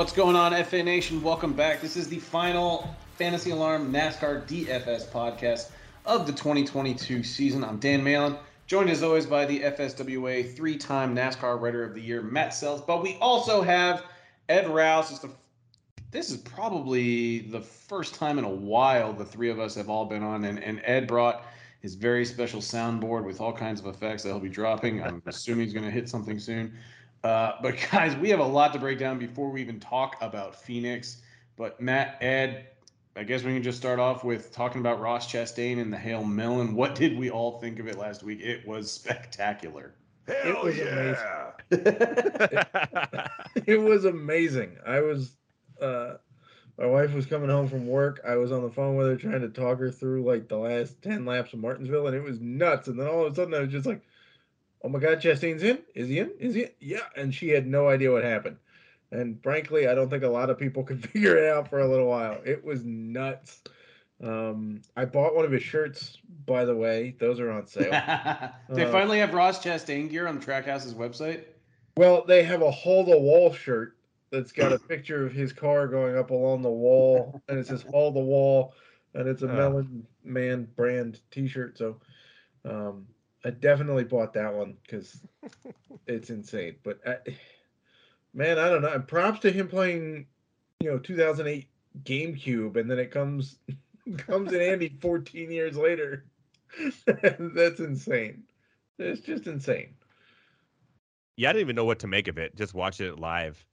What's going on, FA Nation? Welcome back. This is the final Fantasy Alarm NASCAR DFS podcast of the 2022 season. I'm Dan Malin, joined as always by the FSWA three time NASCAR Writer of the Year, Matt Selz. But we also have Ed Raus. It's the, this is probably the first time in a while the three of us have all been on, and, and Ed brought his very special soundboard with all kinds of effects that he'll be dropping. I'm assuming he's going to hit something soon. Uh, but guys, we have a lot to break down before we even talk about Phoenix. But Matt, Ed, I guess we can just start off with talking about Ross Chastain and the Hail Melon. What did we all think of it last week? It was spectacular. Hell it yeah! it was amazing. I was, uh, my wife was coming home from work. I was on the phone with her trying to talk her through like the last ten laps of Martinsville, and it was nuts. And then all of a sudden, I was just like, "Oh my God, Chastain's in? Is he in? Is he? In? Yeah!" And she had no idea what happened. And frankly, I don't think a lot of people could figure it out for a little while. It was nuts. Um, I bought one of his shirts, by the way. Those are on sale. they uh, finally have Ross Chastain gear on the Trackhouse's website. Well, they have a hold the wall shirt that's got a picture of his car going up along the wall, and it says "Hold the Wall," and it's a uh, Melon Man brand T-shirt. So, um, I definitely bought that one because it's insane. But I, man, I don't know. Props to him playing, you know, 2008 GameCube, and then it comes comes in handy 14 years later. That's insane. It's just insane. Yeah, I didn't even know what to make of it. Just watching it live.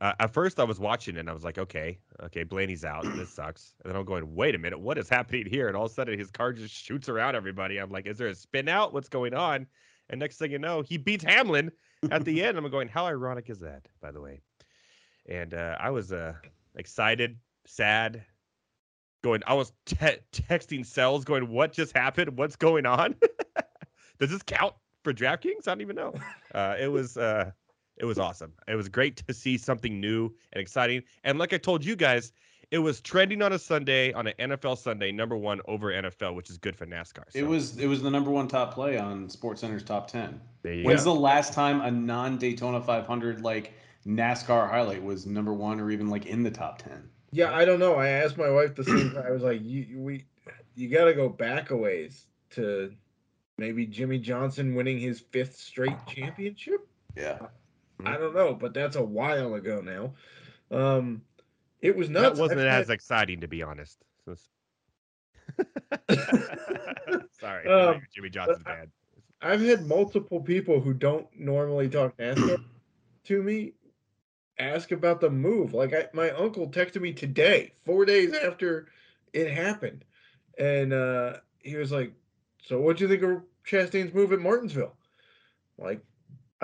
Uh, at first, I was watching it and I was like, okay, okay, Blaney's out. This sucks. And then I'm going, wait a minute, what is happening here? And all of a sudden, his car just shoots around everybody. I'm like, is there a spin out? What's going on? And next thing you know, he beats Hamlin at the end. I'm going, how ironic is that, by the way? And uh, I was uh, excited, sad, going, I was te- texting Selz going, what just happened? What's going on? Does this count for DraftKings? I don't even know. Uh, it was. It was awesome. It was great to see something new and exciting. And like I told you guys, it was trending on a Sunday on an NFL Sunday, number one over NFL, which is good for NASCAR. So. It was it was the number one top play on Sports Center's top ten. When's go. the last time a non Daytona 500 like NASCAR highlight was number one or even like in the top ten? Yeah, I don't know. I asked my wife the same. I was like, you we you got to go back a ways to maybe Jimmie Johnson winning his fifth straight championship. Yeah. I don't know, but that's a while ago now. Um, it was nuts. That wasn't I've as exciting, to be honest. Sorry, um, Jimmie Johnson's bad. I've had multiple people who don't normally talk NASCAR to me ask about the move. Like I, my uncle texted me today, four days after it happened, and uh, he was like, "So, what do you think of Chastain's move at Martinsville?" Like,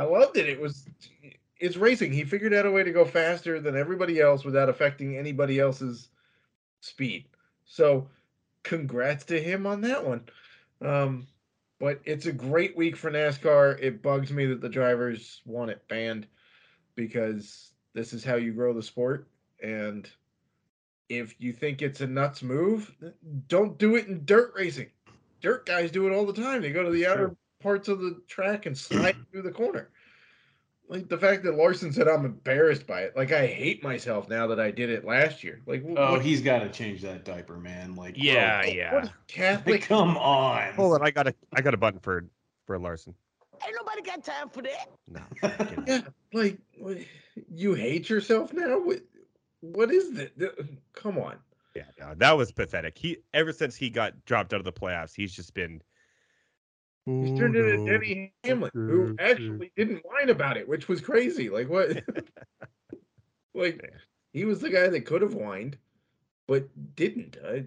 I loved it. It was it's racing. He figured out a way to go faster than everybody else without affecting anybody else's speed. So, congrats to him on that one. Um, but it's a great week for NASCAR. It bugs me that the drivers want it banned because this is how you grow the sport. And if you think it's a nuts move, don't do it in dirt racing. Dirt guys do it all the time. They go to the outer parts of the track and slide through the corner. Like the fact that Larson said I'm embarrassed by it. Like I hate myself now that I did it last year. Like oh, what, he's got to change that diaper, man. Like yeah, bro, yeah. Catholic, come on. Hold on, I got a I got a button for for Larson. Ain't nobody got time for that. No. yeah, like you hate yourself now. What, what is that? Come on. Yeah, no, that was pathetic. He ever since he got dropped out of the playoffs, he's just been He's turned into Denny Hamlin, who actually didn't whine about it, which was crazy. Like what? like he was the guy that could have whined, but didn't. I,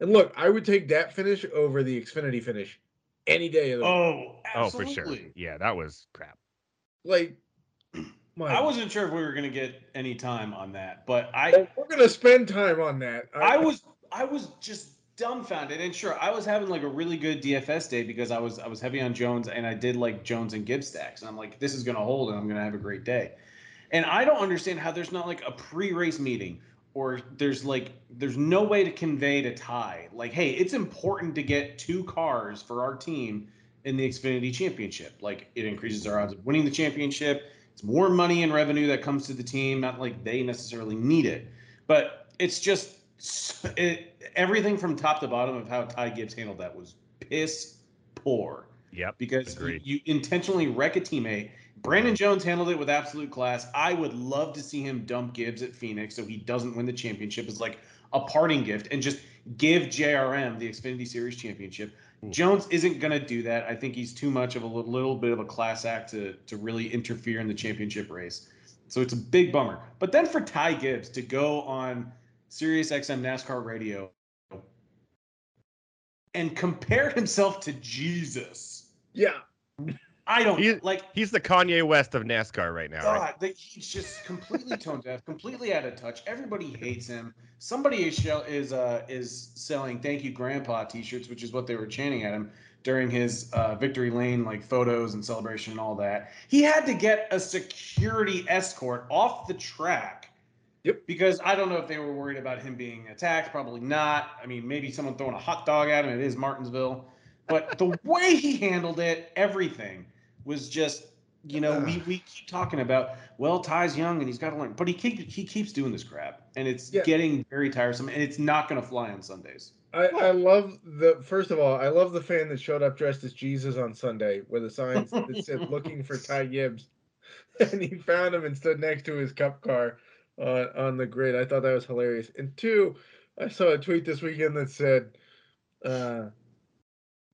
and look, I would take that finish over the Xfinity finish any day of the Oh, absolutely. oh, for sure. Yeah, that was crap. Like, my I wasn't sure if we were gonna get any time on that, but I we're gonna spend time on that. I, I was I was just dumbfounded. And sure, I was having like a really good DFS day because I was I was heavy on Jones and I did like Jones and Gibbs stacks. And I'm like, this is gonna hold and I'm gonna have a great day. And I don't understand how there's not like a pre-race meeting or there's like there's no way to convey to Ty like, hey, it's important to get two cars for our team in the Xfinity Championship. Like it increases our odds of winning the championship. It's more money and revenue that comes to the team. Not like they necessarily need it, but it's just it, everything from top to bottom of how Ty Gibbs handled that was piss poor Yep. because you, you intentionally wreck a teammate. Brandon mm-hmm. Jones handled it with absolute class. I would love to see him dump Gibbs at Phoenix so he doesn't win the championship as like a parting gift and just give JRM the Xfinity Series championship. Ooh. Jones isn't going to do that. I think he's too much of a little, little bit of a class act to to really interfere in the championship race. So it's a big bummer. But then for Ty Gibbs to go on Sirius XM NASCAR radio and compare himself to Jesus. Yeah. I don't He- like He's the Kanye West of NASCAR right now, right? God, he's just completely tone deaf, completely out of touch. Everybody hates him. Somebody is shell, is uh, is selling "Thank You Grandpa" T-shirts, which is what they were chanting at him during his uh, victory lane like photos and celebration and all that. He had to get a security escort off the track. Yep. Because I don't know if they were worried about him being attacked. Probably not. I mean, maybe someone throwing a hot dog at him. It is Martinsville. But the way he handled it, everything was just you know, we, we keep talking about, well, Ty's young and he's got to learn, but he keep, he keeps doing this crap, and it's Yeah. getting very tiresome, and it's not going to fly on Sundays. I, I love the first of all, I love the fan that showed up dressed as Jesus on Sunday with a sign that said looking for Ty Gibbs. And he found him and stood next to his cup car on, on the grid. I thought that was hilarious. And two, I saw a tweet this weekend that said, uh,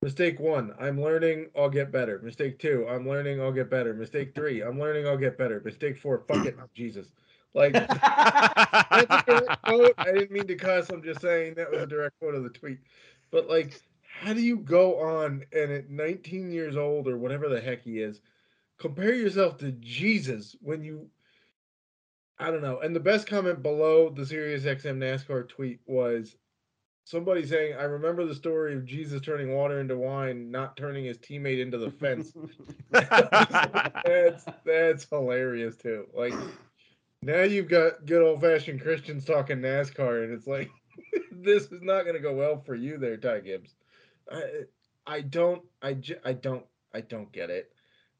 mistake one, I'm learning, I'll get better. Mistake two, I'm learning, I'll get better. Mistake three, I'm learning, I'll get better. Mistake four, fuck it, Jesus. Like that's a quote. I didn't mean to cuss. I'm just saying that was a direct quote of the tweet. But like, how do you go on and at 19 years old or whatever the heck he is, compare yourself to Jesus when you I don't know. And the best comment below the Sirius XM NASCAR tweet was somebody saying, I remember the story of Jesus turning water into wine, not turning his teammate into the fence. that's that's hilarious too. Like now you've got good old fashioned Christians talking NASCAR, and it's like this is not going to go well for you there, Ty Gibbs. I I don't I j- I don't I don't get it.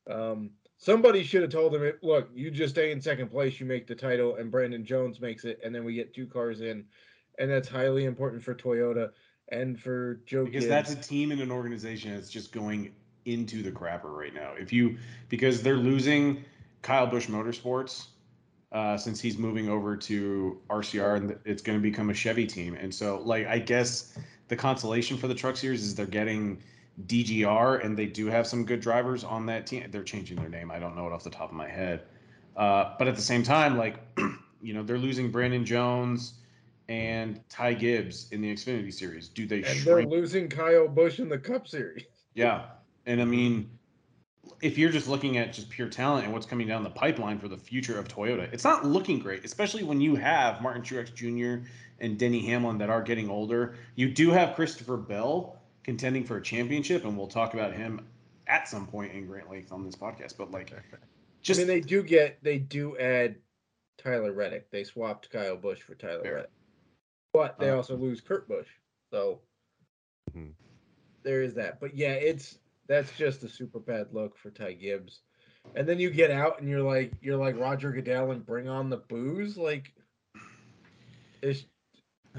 Um, somebody should have told him, look, you just stay in second place, you make the title, and Brandon Jones makes it, and then we get two cars in, and that's highly important for Toyota and for Joe. because Gibbs. that's a team and an organization that's just going into the crapper right now. If you because they're losing Kyle Busch Motorsports uh, since he's moving over to RCR and it's going to become a Chevy team. And so, like, I guess the consolation for the Truck Series is they're getting DGR and they do have some good drivers on that team. They're changing their name. I don't know it off the top of my head. Uh, but at the same time, like, you know, they're losing Brandon Jones and Ty Gibbs in the Xfinity Series. Do they and they're losing Kyle Busch in the Cup Series. Yeah. And I mean, if you're just looking at just pure talent and what's coming down the pipeline for the future of Toyota, it's not looking great, especially when you have Martin Truex Jr. and Denny Hamlin that are getting older. You do have Christopher Bell contending for a championship, and we'll talk about him at some point in great length on this podcast. But like, just I mean, they do get they do add Tyler Reddick. They swapped Kyle Busch for Tyler Fair. Reddick, but they Uh, also lose Kurt Busch. So Mhm. there is that. But yeah, it's that's just a super bad look for Ty Gibbs. And then you get out and you're like you're like Roger Goodell and bring on the booze. Like it's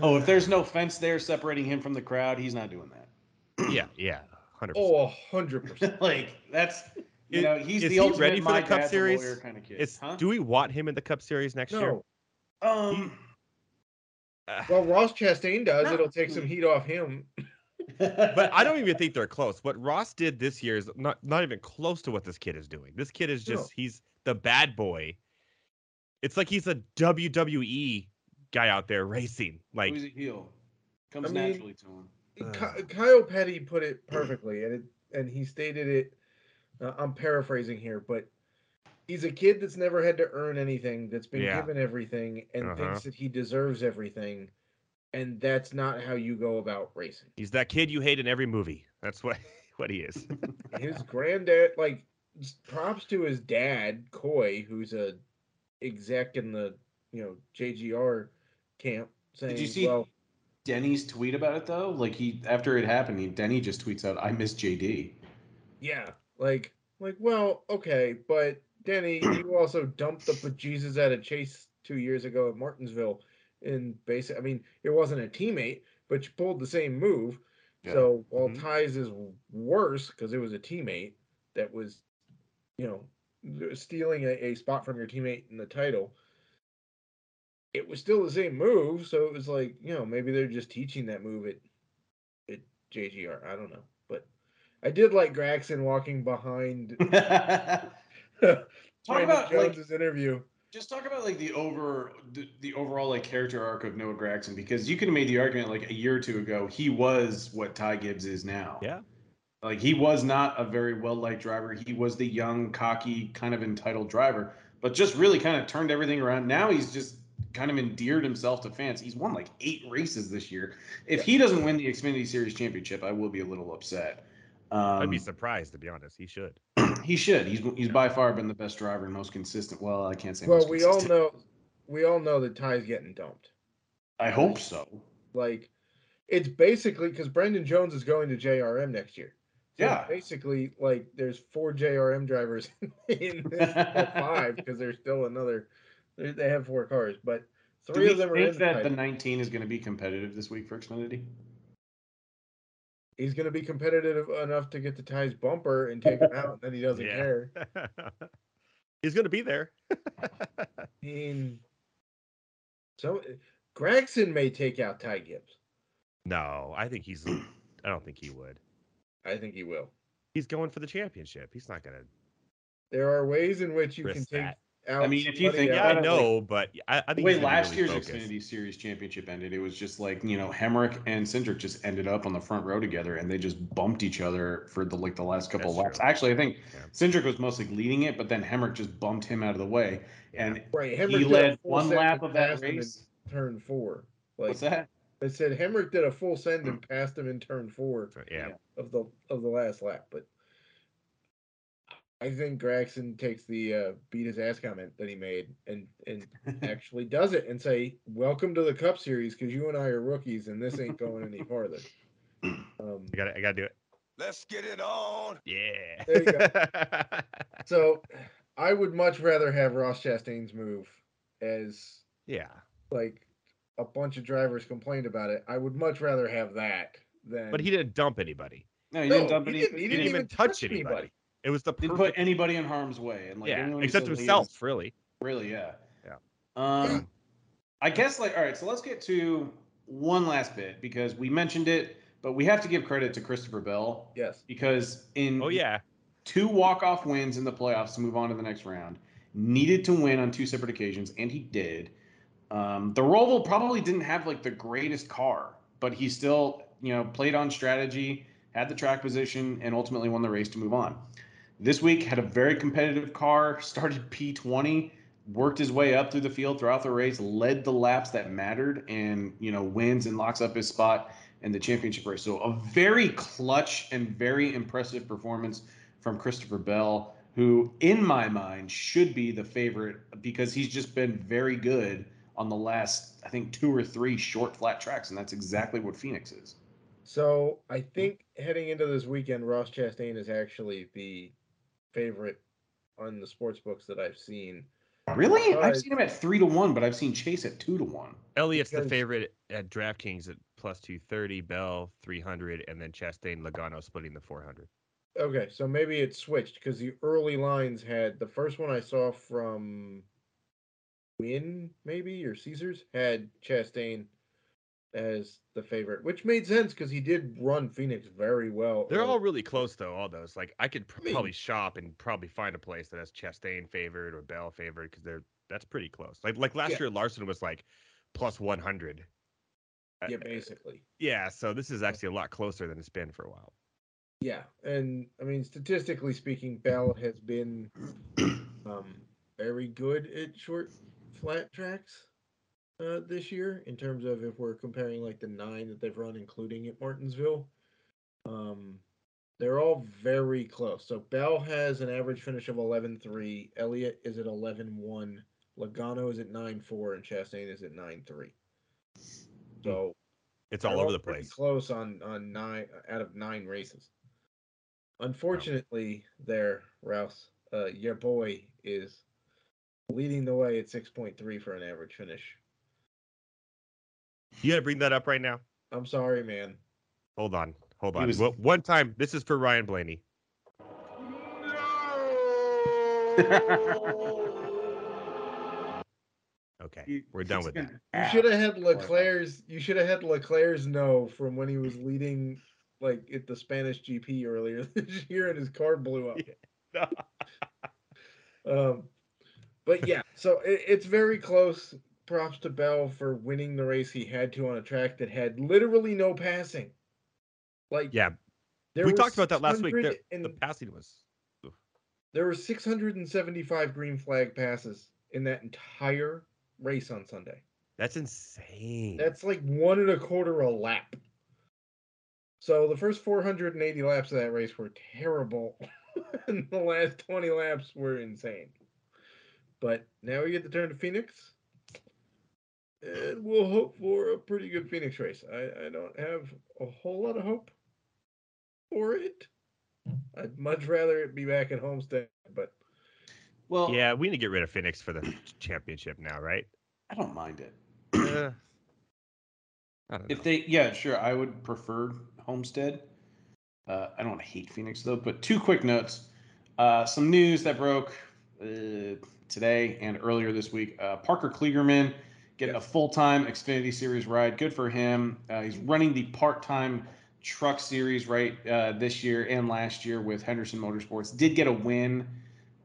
oh, if there's no fence there separating him from the crowd, he's not doing that. Yeah, yeah, hundred oh a hundred percent. like that's you Is- know he's is the he ultimate ready for the Cup dad's Series? lawyer kind of kid. It's huh? do we want him in the Cup Series next year? No. um. Uh, Well, Ross Chastain does. No. It'll take some heat off him. but I don't even think they're close. What Ross did this year is not not even close to what this kid is doing. This kid is just No. he's the bad boy. It's like he's a WWE guy out there racing. Like Who's a heel? Comes I mean- naturally to him. Ky- Kyle Petty put it perfectly, and it and he stated it. Uh, I'm paraphrasing here, but he's a kid that's never had to earn anything, that's been Yeah. given everything, and Uh-huh. thinks that he deserves everything, and that's not how you go about racing. he's that kid you hate in every movie. That's what what he is. His granddad, like, props to his dad, Coy, who's a exec in the you know JGR camp, saying, you see- "Well, Denny's tweet about it though, like he after it happened, he, Denny just tweets out, "I miss JD." Yeah, like like well, okay, but Denny, you also dumped the bejesus out of Chase two years ago at Martinsville. In basic, I mean, it wasn't a teammate, but you pulled the same move. Yeah. So while Mhm. Ty's is worse because it was a teammate that was, you know, stealing a, a spot from your teammate in the title, it was still the same move. So it was like, you know, maybe they're just teaching that move at, at JGR. I don't know. But I did like Gragson walking behind Talk Brandon about like Jones's interview. just talk about like the over the, the overall like character arc of Noah Gragson because you could have made the argument like a year or two ago he was what Ty Gibbs is now. Yeah. Like he was not a very well liked driver. He was the young, cocky, kind of entitled driver, but just really kind of turned everything around. Now he's just kind of endeared himself to fans. He's won like eight races this year. If he doesn't win the Xfinity Series championship, I will be a little upset. Um, I'd be surprised to be honest. He should. he should. He's he's by far been the best driver and most consistent. Well, I can't say. Well, most we all know, we all know that Ty's getting dumped. I hope so. Like, it's basically because Brandon Jones is going to JRM next year. So Yeah. basically, like there's four JRM drivers in this five because there's still another. They they have four cars, but three we of them are in think the that the 19 is going to be competitive this week for Xfinity? He's going to be competitive enough to get the Ty's bumper and take him out, and then he doesn't Yeah. care. He's gonna be there. I mean, so Gragson may take out Ty Gibbs. no, I think he's. I don't think he would. I think he will. He's going for the championship. He's not gonna There are ways in which you can take that. Out. I mean, if you somebody think. Yeah, I it, know, but I, I The think way he's gonna be last really year's focused. Xfinity Series championship ended, it was just like you know Hemric and Cindric just ended up on the front row together, and they just bumped each other for the like the last couple That's of laps. true. Actually, I think Yeah. Cindric was mostly leading it, but then Hemric just bumped him out of the way, and right, he Hemric did led one lap of that passed him in race. Turn four. Like What's that? I said, Hemric did a full send and mm. passed him in turn four yeah. of the of the last lap. But I think Gragson takes the uh, beat his ass comment that he made and and actually does it and say, "Welcome to the Cup Series because you and I are rookies and this ain't going any farther." Um, I got I got to do it. Let's get it on. Yeah. There you so I would much rather have Ross Chastain's move as yeah. like a bunch of drivers complained about it. I would much rather have that than. But he didn't dump anybody. No, he No, didn't dump he any. didn't- he He didn't even touch anybody. It was the Didn't put anybody in harm's way, and like yeah, except himself, is- really. Really, yeah. Yeah. Um, I guess like all right, so let's get to one last bit because we mentioned it, but we have to give credit to Christopher Bell yes, because in Oh yeah. two walk-off wins in the playoffs to move on to the next round, needed to win on two separate occasions, and he did. Um, the Roval probably didn't have like the greatest car, but he still, you know, played on strategy, had the track position, and ultimately won the race to move on. This week had a very competitive car, started P20, worked his way up through the field throughout the race, led the laps that mattered, and you know wins and locks up his spot in the championship race. So a very clutch and very impressive performance from Christopher Bell, who in my mind should be the favorite because he's just been very good on the last I think two or three short flat tracks, and that's exactly what Phoenix is. So I think heading into this weekend, Ross Chastain is actually the favorite on the sports books that I've seen. Really? I've seen him at three to one, but I've seen Chase at two to one. Elliott's the favorite at DraftKings at plus 230, Bell 300, and then Chastain Logano splitting the 400. Okay, so maybe it's switched because the early lines had the first one I saw from Wynn maybe or Caesars had Chastain as the favorite, which made sense because he did run Phoenix very well. They're all really close though. All those like I could pr- I mean- probably shop and probably find a place that has Chastain favored or Bell favored because they're that's pretty close. Like like last Yeah. year Larson was like plus 100. Uh, yeah, basically. Yeah, so this is actually a lot closer than it's been for a while. Yeah, and I mean statistically speaking, Bell has been um, very good at short flat tracks uh, this year in terms of if we're comparing like the nine that they've run, including at Martinsville. Um, they're all very close. So Bell has an average finish of 11.3. Elliott is at 11.1. Logano is at 9.4. And Chastain is at 9.3. So It's all over the place. Close on on nine out of nine races. Unfortunately, there, Raus, uh, your boy is leading the way at 6.3 for an average finish. You got to bring that up right now. I'm sorry, man. Hold on, hold on. was- Well, one time, this is for Ryan Blaney. No! Okay, He- we're done with gonna that. You should have had Leclerc's. You should have had Leclerc's no from when he was leading, like at the Spanish GP earlier this year, and his car blew up. Um, but yeah, so it, it's very close. Props to Bell for winning the race he had to on a track that had literally no passing. Like yeah, there we talked about that last week. The, 600 and- the passing was. There were 675 green flag passes in that entire race on Sunday. That's insane. That's like one and a quarter a lap. So the first 480 laps of that race were terrible, and the last 20 laps were insane. But now we get to turn to Phoenix, and we'll hope for a pretty good Phoenix race. I, I don't have a whole lot of hope for it. I'd much rather it be back at Homestead, but Well, yeah, we need to get rid of Phoenix for the championship now, right? I don't mind it. Uh, I don't know. If they, yeah, sure, I would prefer Homestead. Uh, I don't hate Phoenix though. But two quick notes: uh, some news that broke uh, today and earlier this week. Uh, Parker Kligerman getting a full-time Xfinity Series ride. Good for him. Uh, he's running the part-time Truck Series right uh, this year and last year with Henderson Motorsports. Did get a win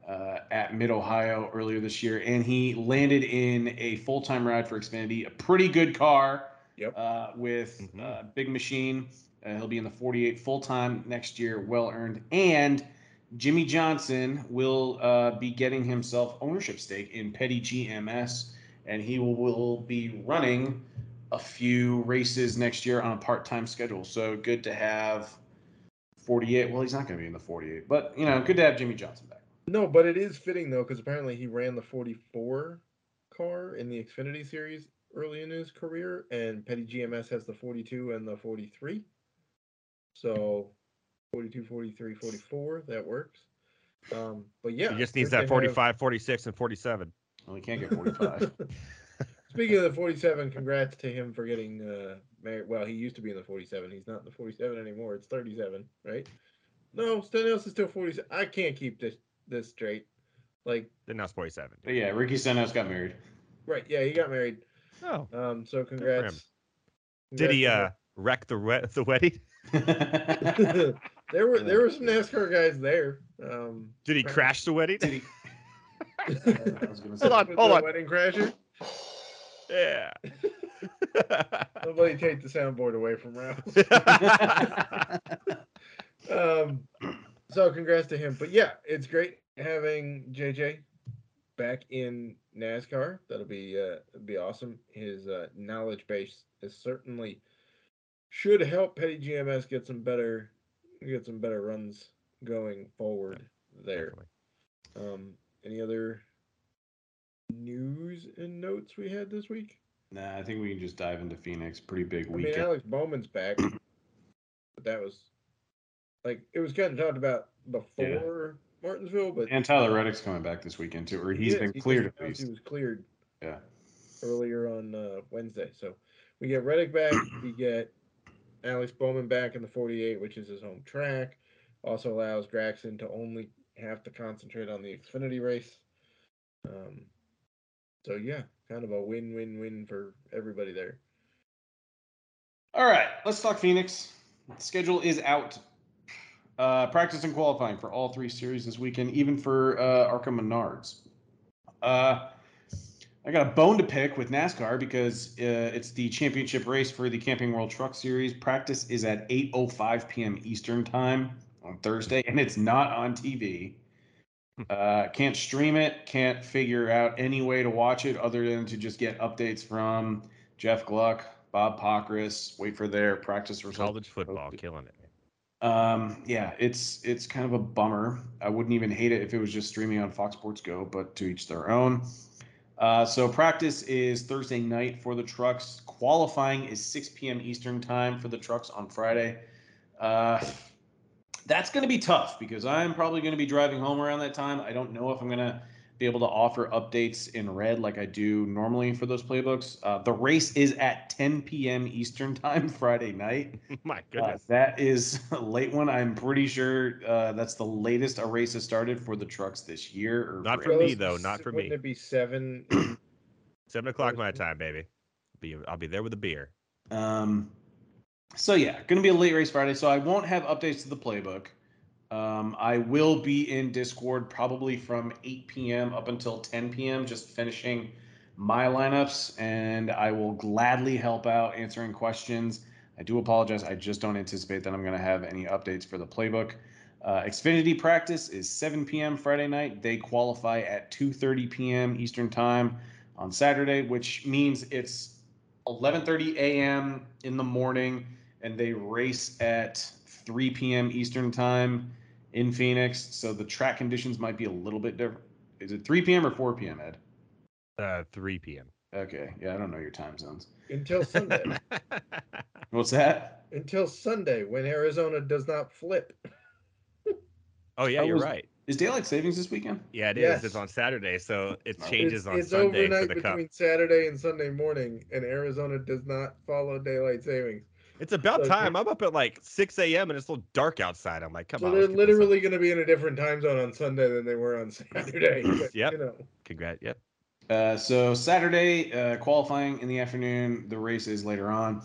uh, at Mid Ohio earlier this year, and he landed in a full-time ride for Xfinity. A pretty good car Yep. uh, with Mhm. uh, Big Machine. Uh, he'll be in the 48 full time next year, well earned. And Jimmie Johnson will uh, be getting himself ownership stake in Petty GMS, and he will, will be running a few races next year on a part time schedule. So good to have 48. Well, he's not going to be in the 48, but you know, good to have Jimmie Johnson back. No, but it is fitting though, because apparently he ran the 44 car in the Xfinity series early in his career, and Petty GMS has the 42 and the 43. So 42, 43, 44, that works. Um, but yeah, he just needs good to that have- 45, 46, and 47. Well, he can't get 45. Speaking of the 47, congrats to him for getting uh, married. Well, he used to be in the 47. He's not in the 47 anymore. It's 37, right? No, Stenhouse is still 47. I can't keep this this straight. Like, Then now it's 47. but yeah, Ricky Stenhouse got married. right? Yeah, he got married. Oh. Um, so for him. congrats. Did he uh, wreck the we- the wedding? there were there were some NASCAR guys there. Um, Did he crash the wedding? Hold on, was hold it a on. Wedding crasher. Yeah. Nobody take the soundboard away from Ralph. Um, so congrats to him. But yeah, it's great having JJ back in NASCAR. That'll be uh, be awesome. His uh, knowledge base is certainly should help Petty GMS get some better get some better runs going forward there. Definitely. Um, any other news and notes we had this week? Nah, I think we can just dive into Phoenix. Pretty big I mean, weekend. Alex Bowman's back, but that was like it was kind of talked about before Martinsville, but and Tyler Reddick's coming back this weekend too, or he he's is. been He cleared at least. He was cleared Yeah. earlier on uh, Wednesday, so we get Reddick back. we get Alex Bowman back in the 48, which is his home track. Also allows Gragson to only have to concentrate on the Xfinity race. Um, so yeah, kind of a win-win-win for everybody there. All right, let's talk Phoenix. Schedule is out. Uh, practice and qualifying for all three series this weekend, even for uh, ARCA Menards. Uh, I got a bone to pick with NASCAR because uh, it's the championship race for the Camping World Truck Series. Practice is at 8:05 p.m. Eastern Time on Thursday, and it's not on TV. Uh, can't stream it. Can't figure out any way to watch it other than to just get updates from Jeff Gluck, Bob Pockrass. Wait for their practice results. College football, killing it. Um, yeah, it's it's kind of a bummer. I wouldn't even hate it if it was just streaming on Fox Sports Go, but to each their own. Uh, so practice is Thursday night for the trucks. Qualifying is 6 p.m. Eastern time for the trucks on Friday. Uh, That's going to be tough because I'm probably going to be driving home around that time. I don't know if I'm going to be able to offer updates in red like I do normally for those playbooks. Uh, the race is at 10 p.m. Eastern time Friday night. My Uh, goodness. that is a late one. I'm pretty sure uh, that's the latest a race has started for the trucks this year. Or Not for for me, though, not for wouldn't me. it be seven? Seven o'clock my time, baby. Be I'll be there with a beer. Um, so yeah, going to be a late race Friday. So I won't have updates to the playbook. Um, I will be in Discord probably from 8 p.m. up until 10 p.m. just finishing my lineups, and I will gladly help out answering questions. I do apologize. I just don't anticipate that I'm going to have any updates for the playbook. Uh, Xfinity practice is 7 p.m. Friday night. They qualify at 2:30 p.m. Eastern time on Saturday, which means it's 11:30 a.m. in the morning, and they race at 3 p.m. Eastern time in Phoenix. So the track conditions might be a little bit different. Is it 3 p.m. or 4 p.m. Ed? Uh, 3 p.m. Okay, yeah, I don't know your time zones. until Sunday. What's that? until Sunday when Arizona does not flip. oh yeah, I you're was- right. Is daylight savings this weekend? Yeah, it is. Yes. It's on Saturday, so it changes it's, on it's Sunday for overnight the cup. between Saturday and Sunday morning, and Arizona does not follow daylight savings. It's about so- time. I'm up at like 6 a.m. and it's still dark outside. I'm like, come so on. they're let's get this up. literally going to be in a different time zone on Sunday than they were on Saturday. but, Yep. You know, Congrats. Yep. Uh, so Saturday uh, qualifying in the afternoon. The race is later on,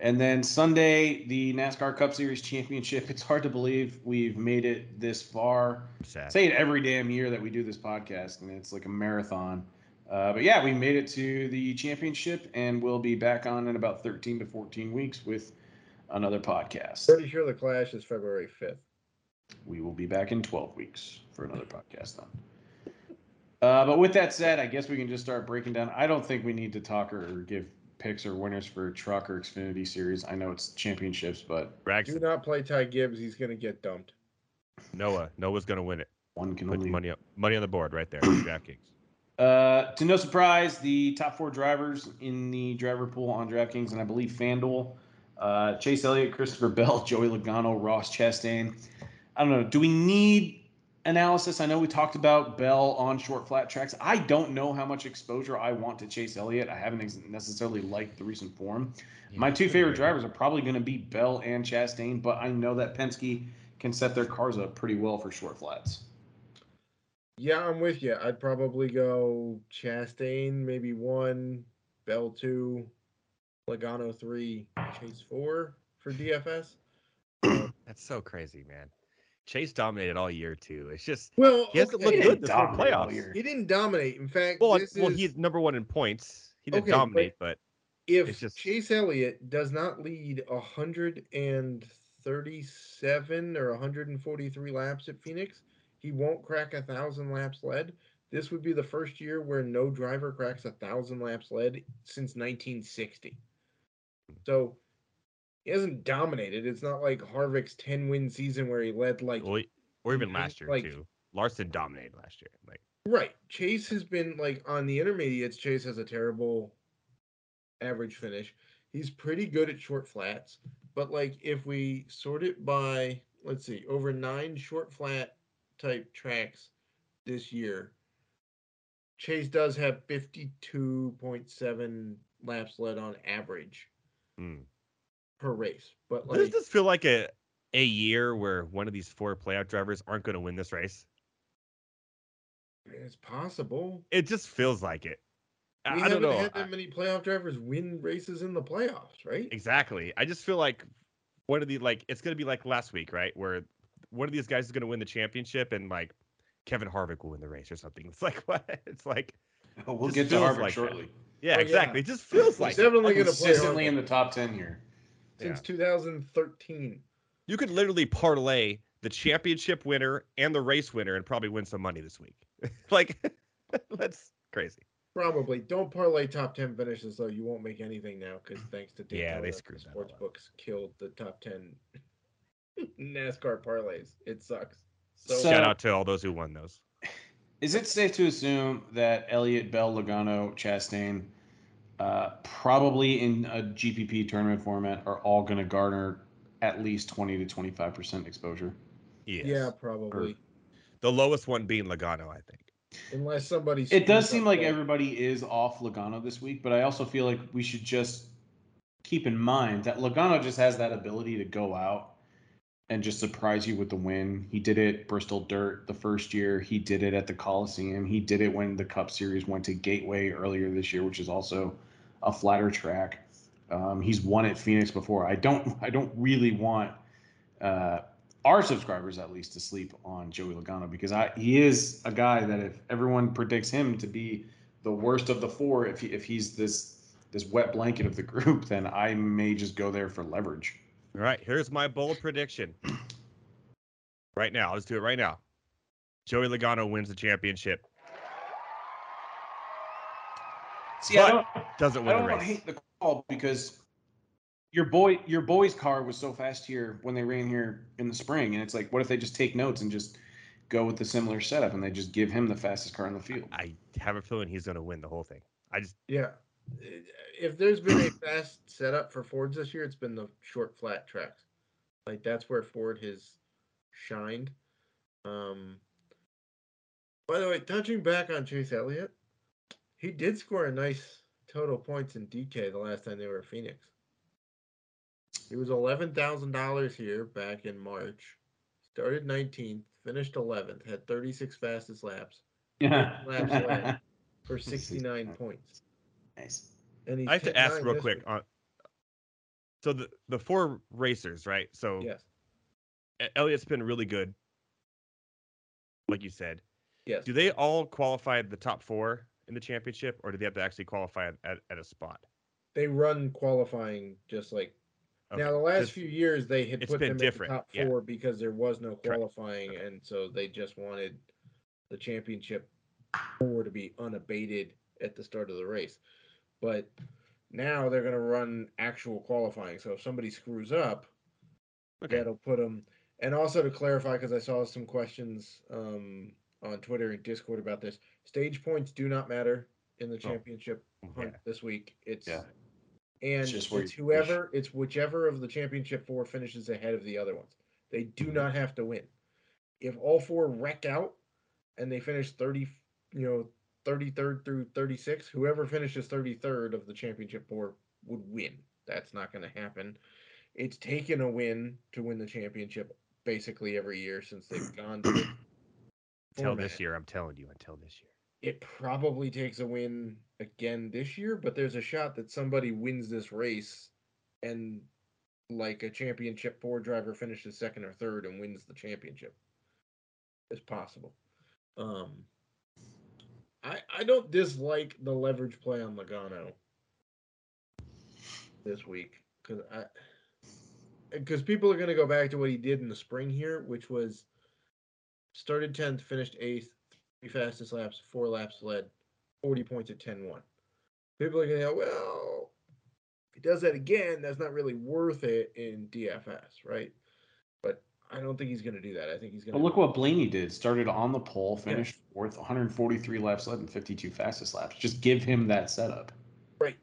and then Sunday the NASCAR Cup Series Championship. It's hard to believe we've made it this far. Sad. I say it every damn year that we do this podcast, and it's like a marathon. Uh, but yeah, we made it to the championship, and we'll be back on in about 13 to 14 weeks with another podcast. pretty sure the Clash is February 5th. We will be back in 12 weeks for another podcast then. Uh, but with that said, I guess we can just start breaking down. I don't think we need to talk or, or give picks or winners for truck or Xfinity series. I know it's championships, but Do not play Ty Gibbs. He's going to get dumped. Noah. Noah's gonna win it. one can Put only money up, money on the board right there. DraftKings. Uh, to no surprise, the top four drivers in the driver pool on DraftKings, and I believe FanDuel, uh, Chase Elliott, Christopher Bell, Joey Logano, Ross Chastain. I don't know. Do we need analysis? I know we talked about Bell on short flat tracks. I don't know how much exposure I want to Chase Elliott. I haven't necessarily liked the recent form. My two favorite drivers are probably going to be Bell and Chastain, but I know that Penske can set their cars up pretty well for short flats. Yeah, I'm with you. I'd probably go Chastain, maybe one, Bell two, Logano three, Chase four for DFS. Um, That's so crazy, man. Chase dominated all year too. It's just Well, He hasn't okay, looked good didn't this whole dominate playoffs. He didn't dominate. In fact, well, this well, is, he's number one in points. He didn't Okay, dominate, but if it's just- Chase Elliott does not lead 137 or 143 laps at Phoenix, he won't crack a thousand laps led. This would be the first year where no driver cracks a thousand laps led since 1960. So he hasn't dominated. It's not like Harvick's 10 win season where he led like or even last year like- too. Larson dominated last year. Like Right. Chase has been like on the intermediates, Chase has a terrible average finish. He's pretty good at short flats, but like if we sort it by let's see, over 9 short flat type tracks this year, Chase does have 52.7 laps led on average mm. per race. But does this feel like a a year where one of these four playoff drivers aren't going to win this race? it's possible. It just feels like it. I, We I don't haven't know. had that many playoff drivers win races in the playoffs, right? Exactly. I just feel like one of the like it's gonna be like last week, right? Where one of these guys is gonna win the championship and like Kevin Harvick will win the race or something. It's like what? It's like We'll Just get to feels Harvick like that. shortly. yeah, Oh, yeah. exactly. It just feels like it. definitely going to Consistently in the top 10 here. since 2013. you could literally parlay the championship winner and the race winner and probably win some money this week. like that's crazy. Probably. Don't parlay top 10 finishes, though. You won't make anything now because thanks to Yeah, they screwed the sports all up. books killed the top 10 NASCAR parlays. It sucks. So, So- Shout out to all those who won those. Is it safe to assume that Elliott, Bell, Logano, Chastain, uh, probably in a GPP tournament format, are all going to garner at least 20 to 25% exposure? Yes. Yeah, probably. The lowest one being Logano, I think. Unless somebody. It does seem like bad. everybody is off Logano this week, but I also feel like we should just keep in mind that Logano just has that ability to go out and just surprise you with the win. He did it Bristol Dirt the first year. He did it at the Coliseum. He did it when the Cup Series went to Gateway earlier this year, which is also a flatter track. Um, he's won at Phoenix before. I don't. I don't really want uh, our subscribers, at least, to sleep on Joey Logano because I he is a guy that if everyone predicts him to be the worst of the four, if he, if he's this this wet blanket of the group, then I may just go there for leverage. All right, here's my bold prediction. Right now, let's do it right now. Joey Logano wins the championship. See, I don't, Doesn't win the don't race. hate the call because your boy your boy's car was so fast here when they ran here in the spring, and it's like, what if they just take notes and just go with the similar setup and they just give him the fastest car in the field? I have a feeling he's going to win the whole thing. I just Yeah. If there's been a fast setup for Fords this year, it's been the short flat tracks. Like that's where Ford has shined. Um by the way, touching back on Chase Elliott, he did score a nice total points in DK the last time they were at Phoenix. He was eleven thousand dollars here back in March. Started nineteenth, finished eleventh, had thirty six fastest laps Yeah. laps for sixty nine points. Nice. And he's I have to ask real quick week. on. So the the four racers, right? So Yes. E- Elliott's been really good, like you said. Yes. Do they all qualify the top four in the championship, or do they have to actually qualify at, at, at a spot? They run qualifying just like Okay, now. The last just- few years they had put them different, in the top yeah. four because there was no Correct. qualifying, and so they just wanted the championship four to be unabated at the start of the race. But now they're going to run actual qualifying. So if somebody screws up, okay. that'll put them. And also to clarify, because I saw some questions um, on Twitter and Discord about this, stage points do not matter in the Oh, championship hunt yeah. this week. It's Yeah. and it's finish. whoever it's whichever of the championship four finishes ahead of the other ones. They do Mm-hmm. not have to win. If all four wreck out and they finish thirty, you know, thirty third through thirty six, whoever finishes thirty third of the championship four would win. That's not going to happen. It's taken a win to win the championship basically every year since they've gone to Until this year, I'm telling you, until this year. it probably takes a win again this year, but there's a shot that somebody wins this race and like a championship four driver finishes second or third and wins the championship. It's possible. Um I I don't dislike the leverage play on Logano this week cuz I because people are going to go back to what he did in the spring here, which was started 10th, finished 8th, three fastest laps, four laps led, 40 points at 10 1. People are going to go, well, if he does that again, that's not really worth it in DFS, right? But I don't think he's going to do that. I think he's going But to. look what Blaney did. Started on the pole, finished fourth, 143 laps led, and 52 fastest laps. Just give him that setup. Right.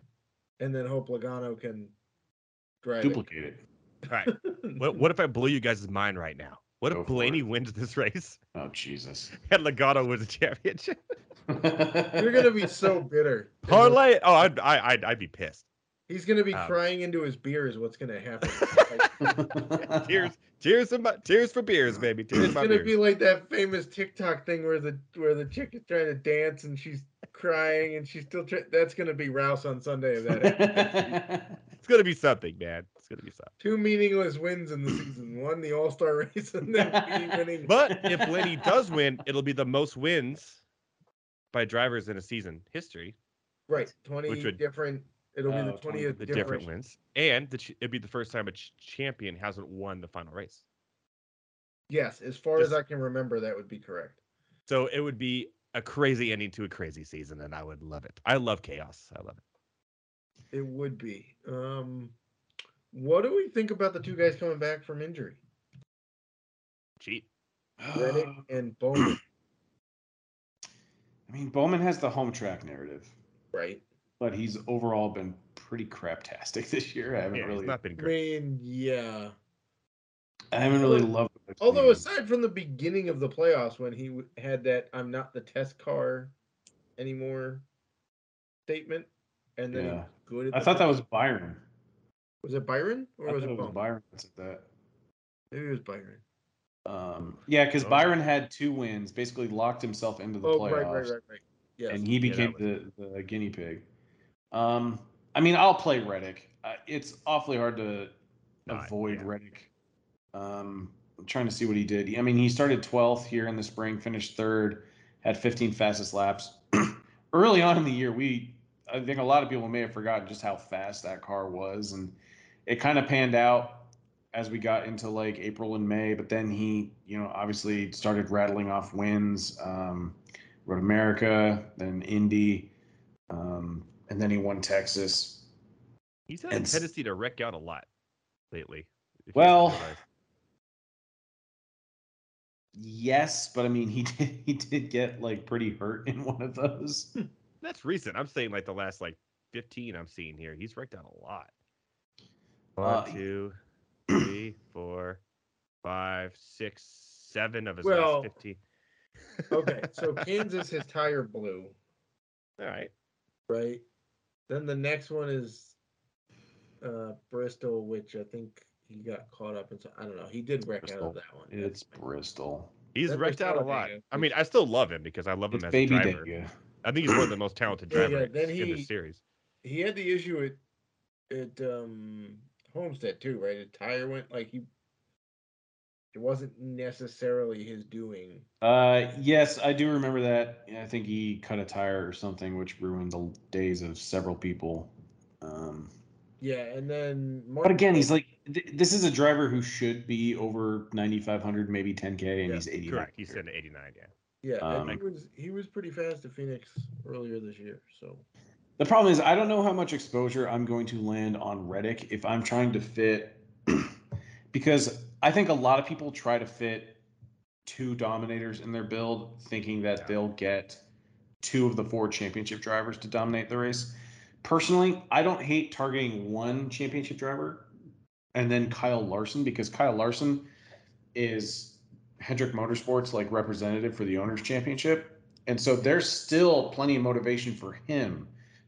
And then hope Logano can drive Duplicate it. All right. it. What, what if I blow you guys' mind right now? What Go if Blaney it. wins this race Oh Jesus. and Logano wins the championship? You're going to be so bitter. Parlay? Oh, I'd, I, I'd, I'd be pissed. He's going to be Um, crying into his beer, is what's going to happen. Like, Tears, tears, for my, tears for beers, baby. Tears It's for my gonna beers. be like that famous TikTok thing where the where the chick is trying to dance and she's crying and she's still trying. That's gonna be Raus on Sunday of that. It's gonna be something, man. It's gonna be something. Two meaningless wins in the season. One the All Star race and then winning. But if Lenny does win, it'll be the most wins by drivers in a season history. right, twenty Which would- different. It'll be Oh, the 20 twentieth The different. different wins, and the, ch- it'd be the first time a ch- champion hasn't won the final race. Yes, as far as I can remember, that would be correct. So it would be a crazy ending to a crazy season, and I would love it. I love chaos. I love it. It would be. Um, what do we think about the two guys coming back from injury, Cheat. Reddick and Bowman? I mean, Bowman has the home track narrative, right. But he's overall been pretty craptastic this year. I haven't Yeah, really, not been great. I mean, yeah. I haven't really loved the Although aside from the beginning of the playoffs when he had that "I'm not the test car anymore" statement, and then Yeah. good. At I the thought that was Byron. was it Byron or I was it, it was Byron that said that. Maybe it was Byron. Um, yeah, because Oh. Byron had two wins, basically locked himself into the Oh, playoffs, right, right, right, right. Yes. and he Yeah, became was the, the guinea pig. Um, I mean, I'll play Reddick. Uh, it's awfully hard to avoid yeah. Reddick. Um, I'm trying to see what he did. I mean, he started 12th here in the spring, finished third, had 15 fastest laps. Early on in the year, we I think a lot of people may have forgotten just how fast that car was, and it kind of panned out as we got into like April and May. But then he, you know, obviously started rattling off wins. Um, Road America, then Indy, um, and then he won Texas. He's had a And s- tendency to wreck out a lot lately. Well. Yes, but I mean, he did he did get like pretty hurt in one of those. that's recent. I'm saying like the last like 15 I'm seeing here. He's wrecked out a lot. One, Uh, two, three, four, five, six, seven of his Well- last 15. Okay, so Kansas his tire blew, All right. right? Then the next one is uh Bristol, which I think he got caught up in. So I don't know. He did wreck out of that one. It's That's- Bristol. He's That wrecked out a lot. Talladega, I mean, I still love him because I love It's him as baby a driver. Dega. I think he's one of the most talented Yeah, yeah, drivers then in he- the series. he had the issue at at um Homestead too, right? His tire went like he. It wasn't necessarily his doing. Uh, yes, I do remember that. I think he cut a tire or something, which ruined the days of several people. Um, Yeah, and then but again, he's like, th- this is a driver who should be over 9,500, maybe 10k, and Yeah, he's 89. Correct. He's sitting at 89. Yeah. yeah, and um, he was he was pretty fast at Phoenix earlier this year. So The problem is, I don't know how much exposure I'm going to land on Reddick if I'm trying to fit, because I think a lot of people try to fit two dominators in their build, thinking that Yeah. they'll get two of the four championship drivers to dominate the race. Personally, I don't hate targeting one championship driver and then Kyle Larson because Kyle Larson is Hendrick Motorsports like representative for the owners championship. And so there's still plenty of motivation for him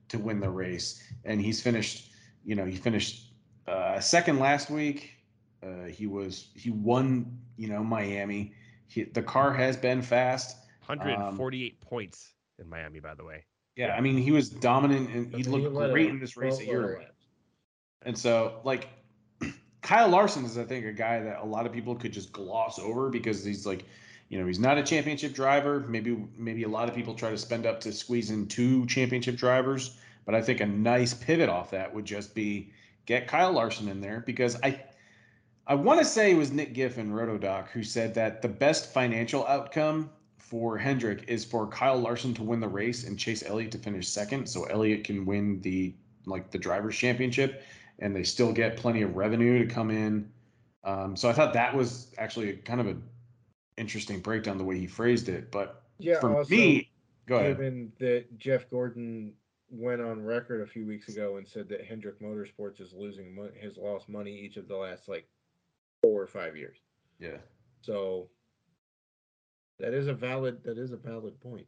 to win the race. And he's finished, you know, he finished uh, second last week. Uh, he was he won, you know, Miami. He, the car has been fast. 148 points in Miami, by the way. Yeah, I mean, he was dominant and he looked let great in this race a twelve year more ago. And so, like, Kyle Larson is, I think, a guy that a lot of people could just gloss over because he's like, you know, he's not a championship driver. Maybe, maybe a lot of people try to spend up to squeeze in two championship drivers. But I think a nice pivot off that would just be get Kyle Larson in there because I, I want to say it was Nick Giffen, Rotodoc, who said that the best financial outcome for Hendrick is for Kyle Larson to win the race and Chase Elliott to finish second, so Elliott can win the like the drivers' championship, and they still get plenty of revenue to come in. Um, so I thought that was actually kind of an interesting breakdown the way he phrased it. But Yeah, for me, go ahead. given that Jeff Gordon went on record a few weeks ago and said that Hendrick Motorsports is losing mo- has lost money each of the last like four or five years. Yeah. So that is a valid that is a valid point.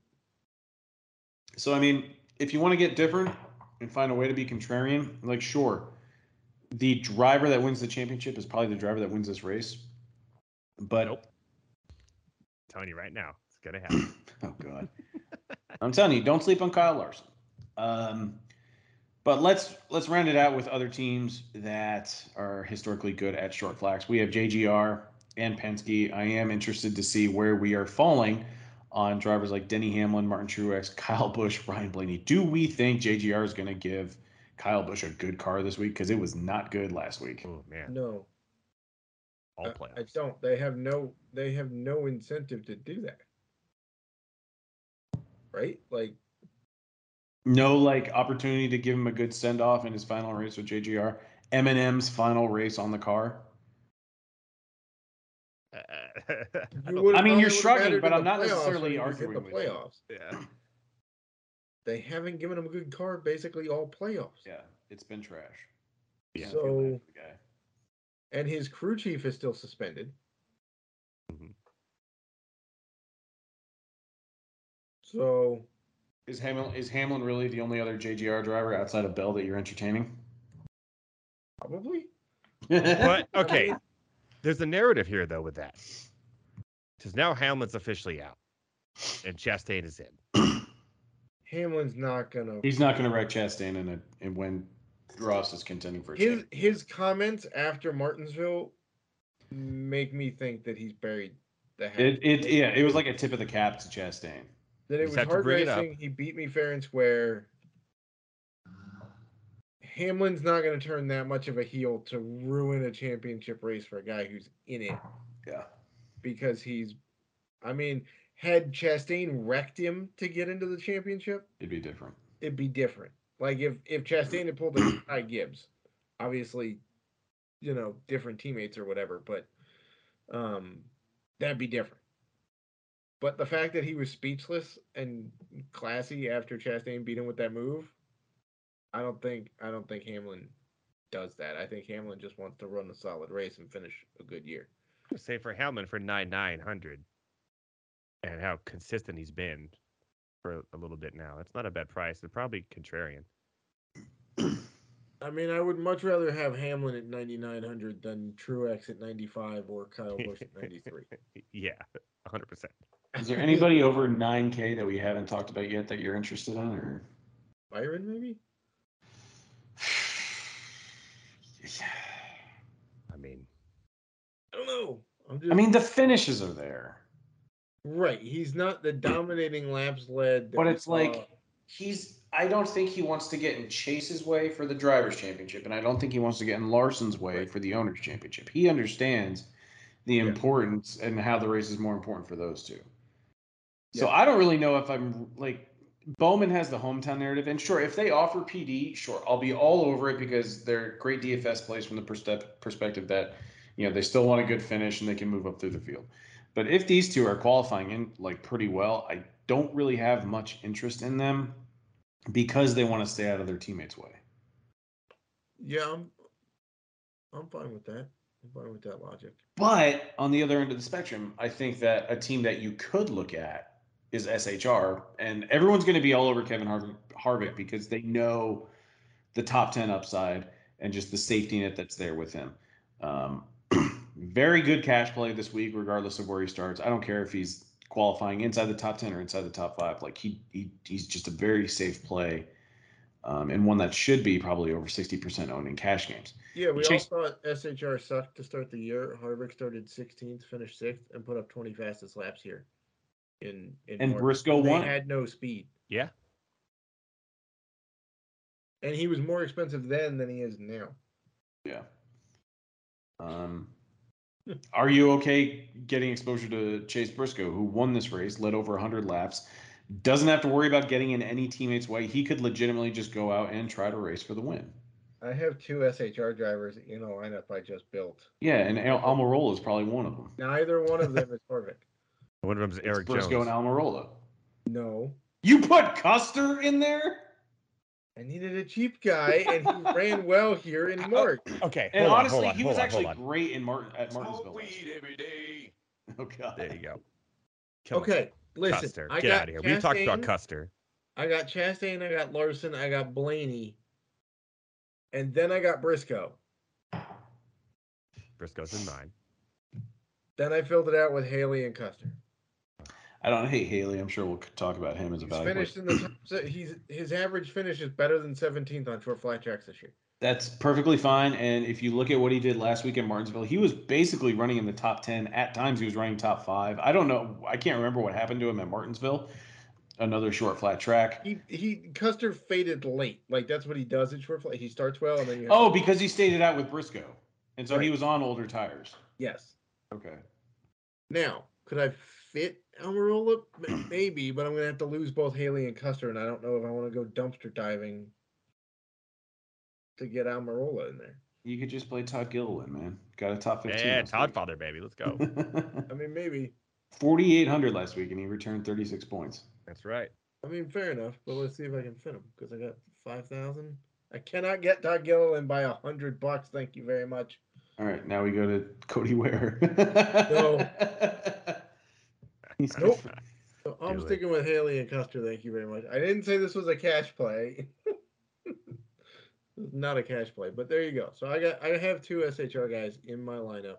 So I mean, if you want to get different and find a way to be contrarian, like sure, the driver that wins the championship is probably the driver that wins this race. But Nope. telling you right now, it's gonna happen. oh god, I'm telling you, don't sleep on Kyle Larson. Um, but let's let's round it out with other teams that are historically good at short flags. We have JGR and Penske. I am interested to see where we are falling on drivers like Denny Hamlin, Martin Truex, Kyle Busch, Ryan Blaney. Do we think JGR is going to give Kyle Busch a good car this week? Because it was not good last week. oh man, No, all I- I don't. They have no they have no incentive to do that. Right? Like No like opportunity to give him a good send off in his final race with JGR. M&M's final race on the car. I you don't- would've I mean, you're it shrugging, but I'm not necessarily when he was in arguing the with you. playoffs. yeah. They haven't given him a good car basically all playoffs. Yeah, it's been trash. Yeah. I feel bad So the guy. and his crew chief is still suspended. Mhm. So Is Hamlin is Hamlin really the only other JGR driver outside of Bell that you're entertaining? probably. But okay, there's a narrative here though with that, because now Hamlin's officially out, and Chastain is in. Hamlin's not gonna. He's not going to wreck Chastain in it and when Ross is contending for a His champ. his comments after Martinsville make me think that he's buried the hatchet. It, it yeah, it was like a tip of the cap to Chastain. That it was hard bring it racing. He beat me fair and square. Hamlin's not going to turn that much of a heel to ruin a championship race for a guy who's in it Yeah. because he's. I mean, had Chastain wrecked him to get into the championship, It'd be different. it'd be different. Like if if Chastain had pulled a Ty Gibbs, obviously, you know, different teammates or whatever, but um, that'd be different. But the fact that he was speechless and classy after Chastain beat him with that move, I don't think I don't think Hamlin does that. I think Hamlin just wants to run a solid race and finish a good year. Say for Hamlin for nine nine hundred, and how consistent he's been for a little bit now. It's not a bad price. It's probably contrarian. I mean, I would much rather have Hamlin at 9900 than Truex at 95 or Kyle Busch at 93. yeah, hundred percent. Is there anybody over 9K that we haven't talked about yet that you're interested in? Or Byron, maybe? I mean, I don't know. I'm just, I mean, the finishes are there. right. He's not the dominating laps led. But we it's like- He's. I don't think he wants to get in Chase's way for the drivers' championship, and I don't think he wants to get in Larson's way Right. for the owners' championship. He understands the Yeah. importance and how the race is more important for those two. So Yeah. I don't really know if I'm like Bowman has the hometown narrative, and sure, if they offer PD, sure, I'll be all over it because they're great DFS plays from the perspective that you know they still want a good finish and they can move up through the field. But if these two are qualifying in like pretty well, I don't really have much interest in them because they want to stay out of their teammates' way. yeah, I'm, I'm fine with that. I'm fine with that logic. But on the other end of the spectrum, I think that a team that you could look at is SHR, and everyone's going to be all over Kevin Har- Harvick because they know the top ten upside and just the safety net that's there with him. Um, very good cash play this week, regardless of where he starts. I don't care if he's qualifying inside the top ten or inside the top five. Like he, he he's just a very safe play, um, and one that should be probably over sixty percent owned in cash games. Yeah, we Chase- all thought SHR sucked to start the year. Harvick started 16th, finished sixth, and put up 20 fastest laps here. In, in And March. Briscoe They won. had no speed, yeah, and he was more expensive then than he is now. Yeah. Um, are you okay getting exposure to Chase Briscoe, who won this race, led over 100 laps, doesn't have to worry about getting in any teammates' way? He could legitimately just go out and try to race for the win. I have two SHR drivers in a lineup I just built. Yeah, and Al- Almirola is probably one of them. Neither one of them is Harvick. One of them's It's Erik Briscoe Jones. and Almirola. No. You put Custer in there? I needed a cheap guy, and he ran well here in oh, March. Okay, And hold on, honestly, hold on, he hold was on, actually on. great in Martin at Martinsville. Smoke weed every day. Oh god. There you go. Kill him. Okay, listen. Custer, I get got out of here. We've talked about Chastain, Custer. I got Chastain, I got Larson, I got Blaney, and then I got Briscoe. Briscoe's in mine. Then I filled it out with Haley and Custer. I don't hate Haley. I'm sure we'll talk about him as a value. finished in the top. He's his average finish is better than 17th on short flat tracks this year. That's perfectly fine. And if you look at what he did last week in Martinsville, he was basically running in the top 10. At times, he was running top five. I don't know. I can't remember what happened to him at Martinsville. Another short flat track. He he Custer faded late. Like that's what he does in short flat. He starts well and then you Oh, because he stayed it out with Briscoe. And so he was on older tires. yes. Okay. Now, could I fit Almirola? M- Maybe, but I'm gonna have to lose both Haley and Custer, and I don't know if I want to go dumpster diving to get Almirola in there. You could just play Todd Gilliland, man. Got a top 15. Yeah, Todd week. Father, baby. Let's go. I mean, maybe. 4,800 last week, and he returned 36 points. That's right. I mean, fair enough. But let's see if I can fit him because I got five thousand. I cannot get Todd Gilliland by a hundred bucks. Thank you very much. All right, now we go to Cody Ware. No. He's- Nope. So I'm Do it. sticking with Haley and Custer. Thank you very much. I didn't say this was a cash play. Not a cash play, but there you go. So I got I have two SHR guys in my lineup.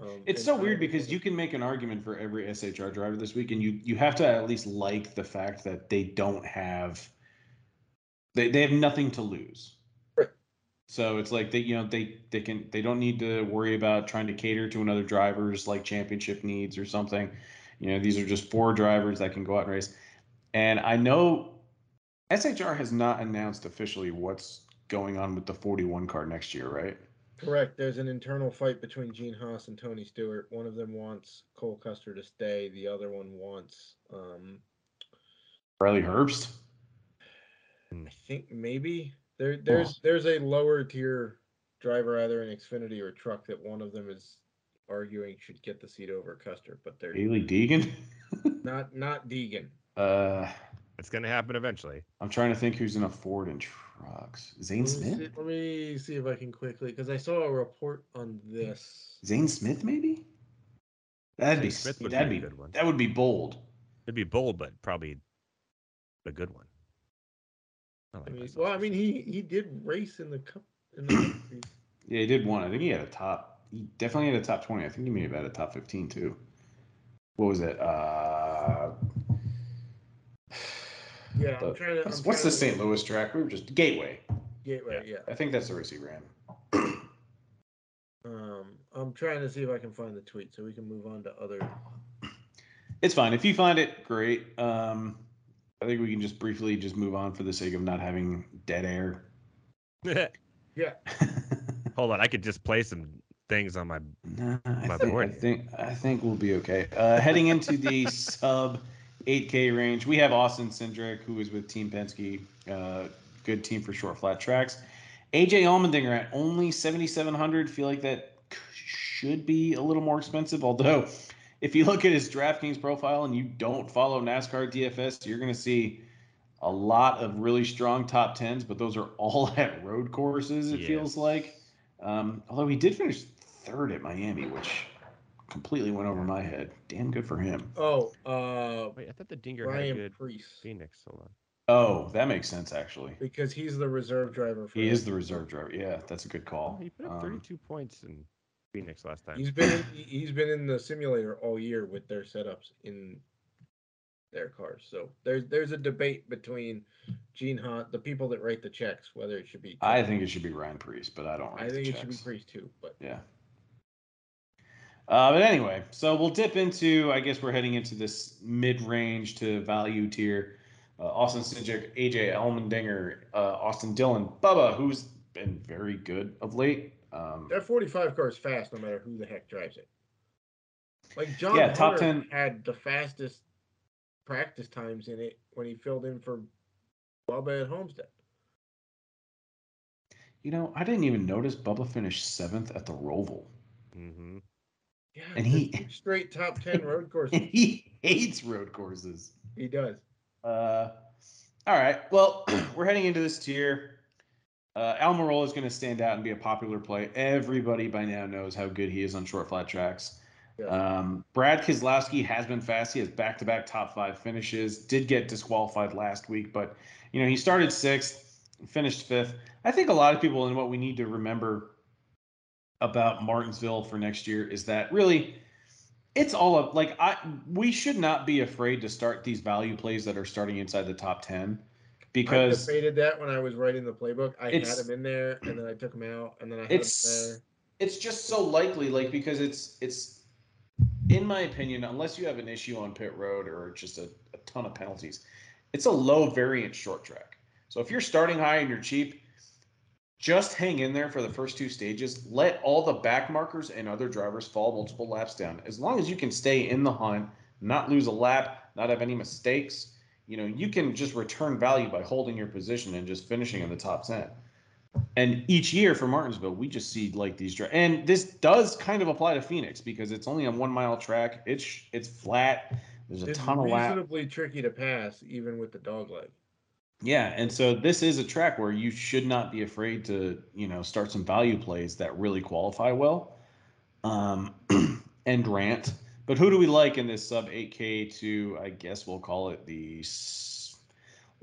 Um, It's so weird because you can make an argument for every SHR driver this week, and you you have to at least like the fact that they don't have they they have nothing to lose. Right. So it's like they you know they they can they don't need to worry about trying to cater to another driver's like championship needs or something. You know these are just four drivers that can go out and race. And I know SHR has not announced officially what's going on with the 41 car next year, right? Correct. There's an internal fight between Gene Haas and Tony Stewart. One of them wants Cole Custer to stay. The other one wants, um, Riley Herbst. I think maybe there. There's there's a lower tier driver either in Xfinity or truck that one of them is arguing should get the seat over Custer, but they're Hailie Deegan. not not Deegan. Uh, It's gonna happen eventually. I'm trying to think who's in a Ford and trucks. Zane Let me, see, Smith. let me see if I can quickly because I saw a report on this. Zane Smith, maybe. That'd be Smith would that'd be be a good one. that would be bold. It'd be bold, but probably a good one. I I mean, well, I mean, he he did race in the cup. In the Series. Yeah, he did one. I think he had a top. He definitely had a top twenty. I think he may have had a top fifteen too. What was it? Uh, yeah, the- I'm trying to. what's, I'm what's the to- St. Louis track? We were just Gateway. Gateway? Yeah. I think that's the race he ran. Um, I'm trying to see if I can find the tweet so we can move on to other. It's fine. If you find it, great. Um, I think we can just briefly just move on for the sake of not having dead air. Yeah. Hold on, I could just play some things on my. I, My think, I board. think I think we'll be okay. Uh, heading into the sub 8K range, we have Austin Cindric, who is with Team Penske, uh, good team for short flat tracks. AJ Allmendinger at only 7,700. Feel like that should be a little more expensive. Although, if you look at his DraftKings profile and you don't follow NASCAR DFS, you're going to see a lot of really strong top tens, but those are all at road courses. It feels like. Um, although he did finish third at Miami, which completely went over my head. Damn good for him. Oh, uh, Wait, I thought the Dinger had a Ryan good Preece Phoenix. Hold on. Oh, that makes sense actually. because he's the reserve driver. For He is the reserve driver. Yeah, that's a good Oh, call. he put up Um, 32 points in Phoenix last time. He's been in, he's been in the simulator all year with their setups in their cars. So there's there's a debate between Gene Hunt, the people that write the checks, whether it should be. I think it should be Ryan Preece, but I don't. I write the think it should be. Preece too, but Yeah. Uh, but anyway, so we'll dip into. I guess we're heading into this mid-range to value tier. Uh, Austin Cindric, AJ Allmendinger, uh, Austin Dillon, Bubba, who's been very good of late. Um, that 45 car is fast no matter who the heck drives it. Like John Yeah, top 10 had the fastest practice times in it when he filled in for Bubba at Homestead. you know, I didn't even notice Bubba finished seventh at the Roval. hmm Yeah, And he- straight top 10 road courses. he hates road courses. he does. Uh, all right. Well, we're heading into this tier. Uh, Almirola is going to stand out and be a popular play. Everybody by now knows how good he is on short flat tracks. Yeah. Um, Brad Keselowski has been fast. He has back-to-back top five finishes. Did get disqualified last week, but you know he started sixth, finished fifth. I think a lot of people and what we need to remember about Martinsville for next year is that really it's all of like I we should not be afraid to start these value plays that are starting inside the top 10 because I debated that when I was writing the playbook. I had him in there, and then I took him out, and then I had it's him there. it's just so likely like because it's it's in my opinion unless you have an issue on pit road or just a, a ton of penalties it's a low variance short track so if you're starting high and you're cheap just hang in there for the first two stages let all the back markers and other drivers fall multiple laps down as long as you can stay in the hunt not lose a lap not have any mistakes you know you can just return value by holding your position and just finishing in the top 10 and each year for Martinsville, we just see like these dri and this does kind of apply to Phoenix because it's only a one mile track. It's it's flat. There's a It's ton of laps. It's reasonably tricky to pass, even with the dog leg. Yeah, and so this is a track where you should not be afraid to, you know, start some value plays that really qualify well, um, and rant. But who do we like in this sub 8K to? I guess we'll call it the. s-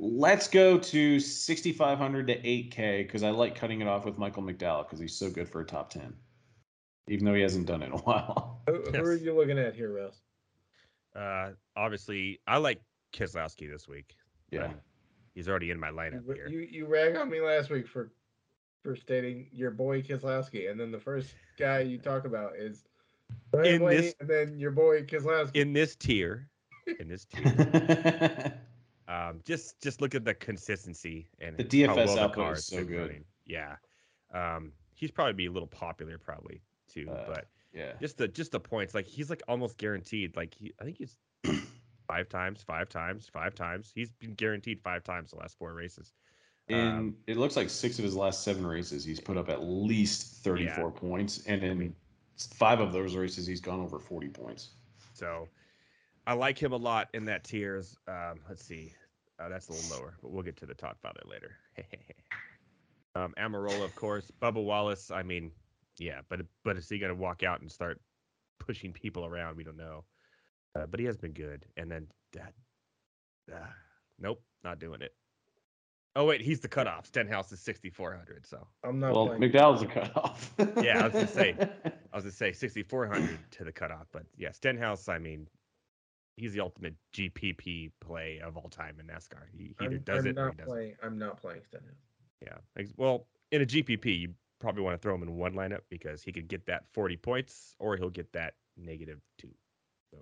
Let's go to 6,500 to 8K because I like cutting it off with Michael McDowell because he's so good for a top 10, even though he hasn't done it in a while. Who, who are you looking at here, Russ? Uh, obviously, I like Keselowski this week. Yeah. He's already in my You, lineup here. you you rag on me last week for for stating your boy Keselowski, and then the first guy you talk about is Ryan In Blaney, this- and then your boy Keselowski. in this tier, in this tier, um, just just look at the consistency and The how DFS well the is so good. running. Yeah, um, he's probably be a little popular probably too, Uh, but yeah. just the just the points like he's like almost guaranteed. Like he, I think he's five times, five times, five times. He's been guaranteed five times the last four races. In Um, it looks like six of his last seven races, he's put up at least 34 points, and in five of those races, he's gone over 40 points. So I like him a lot in that tiers. Um, let's see. Uh, that's a little lower, but we'll get to the Todd Father later. um, Almirola, of course. Bubba Wallace. I mean, yeah, but but is he going to walk out and start pushing people around? We don't know. Uh, but he has been good. And then that, uh, nope, not doing it. Oh wait, he's the cutoff. Stenhouse is 6400. So I'm not Well, playing. McDowell's a cutoff. Yeah, I was gonna say. I was gonna say 6400 to the cutoff, but yeah, Stenhouse. I mean, he's the ultimate GPP play of all time in NASCAR. He, he either I'm, does I'm it or not he doesn't. playing. I'm not playing Stenhouse. Yeah. Well, in a GPP, you probably want to throw him in one lineup because he could get that 40 points or he'll get that negative two. So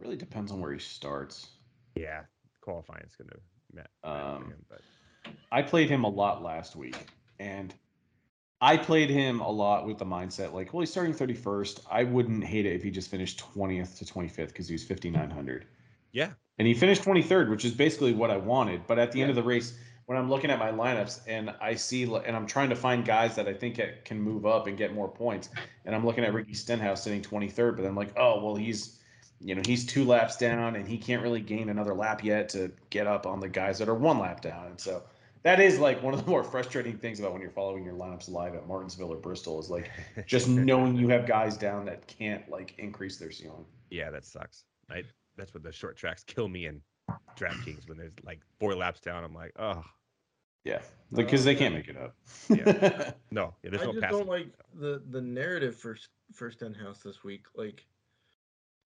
really depends on where he starts. yeah, qualifying is gonna ma- matter Um, him, but I played him a lot last week, and I played him a lot with the mindset like, well, he's starting 31st. I wouldn't hate it if he just finished 20th to 25th because he was 5,900. yeah, And he finished 23rd, which is basically what I wanted. But at the end of the race, when I'm looking at my lineups and I see, and I'm trying to find guys that I think ca- can move up and get more points, and I'm looking at Ricky Stenhouse sitting 23rd, but I'm like, oh, well, he's, you know, he's two laps down and he can't really gain another lap yet to get up on the guys that are one lap down. And so that is like one of the more frustrating things about when you're following your lineups live at Martinsville or Bristol is like just knowing you have guys down that can't like increase their ceiling. yeah, that sucks. I, that's what the short tracks kill me in DraftKings when there's like four laps down. I'm like, oh Yeah, because they can't make it up. Yeah. no, yeah, I no just passing. don't like the the narrative for S- for Stenhouse this week. Like,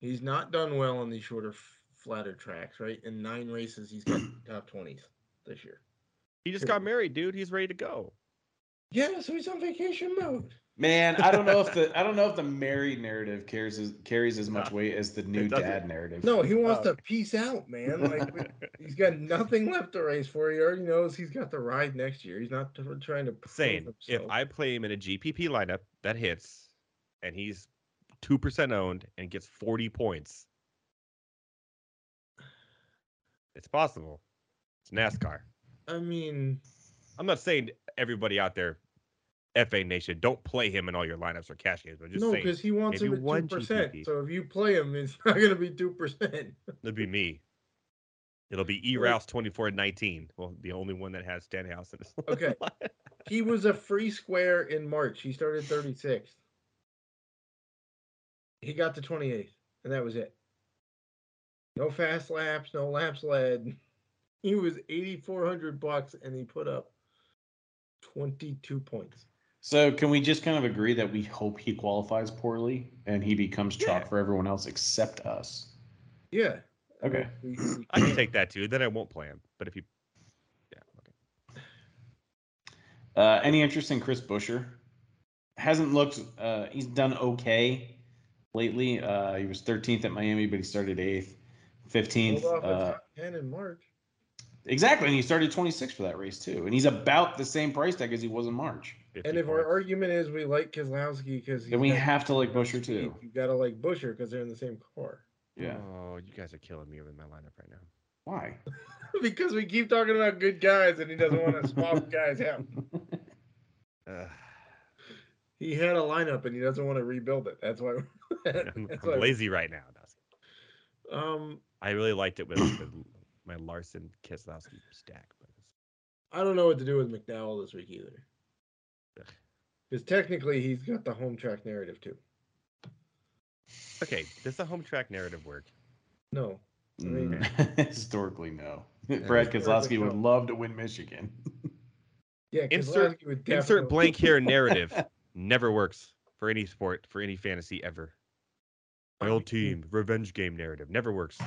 he's not done well on these shorter, flatter tracks. Right, in nine races, he's got top twenties this year. He just got married, dude. He's ready to go. Yeah, so he's on vacation mode. Man, I don't know if the I don't know if the married narrative carries as, carries as much No, weight as the new dad narrative. No, he wants Oh. to peace out, man. Like he's got nothing left to race for. He already knows he's got the ride next year. He's not trying to prove Saying if. I play him in a GPP lineup that hits, and he's two percent owned and gets forty points, it's possible. It's mm-hmm. NASCAR. I mean, I'm not saying everybody out there, FA Nation, don't play him in all your lineups or cash games. But just no, because he wants him at two percent. So if you play him, it's not going to be two percent. it'll be me. It'll be E Rouse 24 and 19. Well, the only one that has Stenhouse in his Okay. He was a free square in March. He started 36th. He got to 28th, and that was it. No fast laps, no laps led. He was 8,400 bucks, and he put up 22 points. So can we just kind of agree that we hope he qualifies poorly and he becomes chalk Yeah. for everyone else except us? Yeah. Okay. we- we I can take that too. Then I won't play him. But if you, yeah, okay. Uh, any interest in Chris Buescher? Hasn't looked. Uh, he's done okay lately. Uh, he was 13th at Miami, but he started eighth, 15th. pulled off Uh, top 10 in March. exactly, and he started 26th for that race too. And he's about the same price tag as he was in March. And if our argument is we like Keselowski because Then we have to like Buescher too. You got to like Buescher because they're in the same car. Yeah. Oh, you guys are killing me with my lineup right now. Why? because we keep talking about good guys and he doesn't want to swap guys out. Ugh. He had a lineup and he doesn't want to rebuild it. That's why. I'm, that's I'm why lazy right now. Dustin. um, I really liked it with, with my Larson Keselowski stack. But it's- I don't know what to do with McDowell this week either. Because technically he's got the home track narrative too. Okay, does the home track narrative work? No. I mean- Mm, Historically, no. Brad Historically, Keselowski would no. love to win Michigan. Yeah, Insert- Keselowski would Insert blank here narrative never works for any sport, for any fantasy ever. My old team, revenge game narrative never works.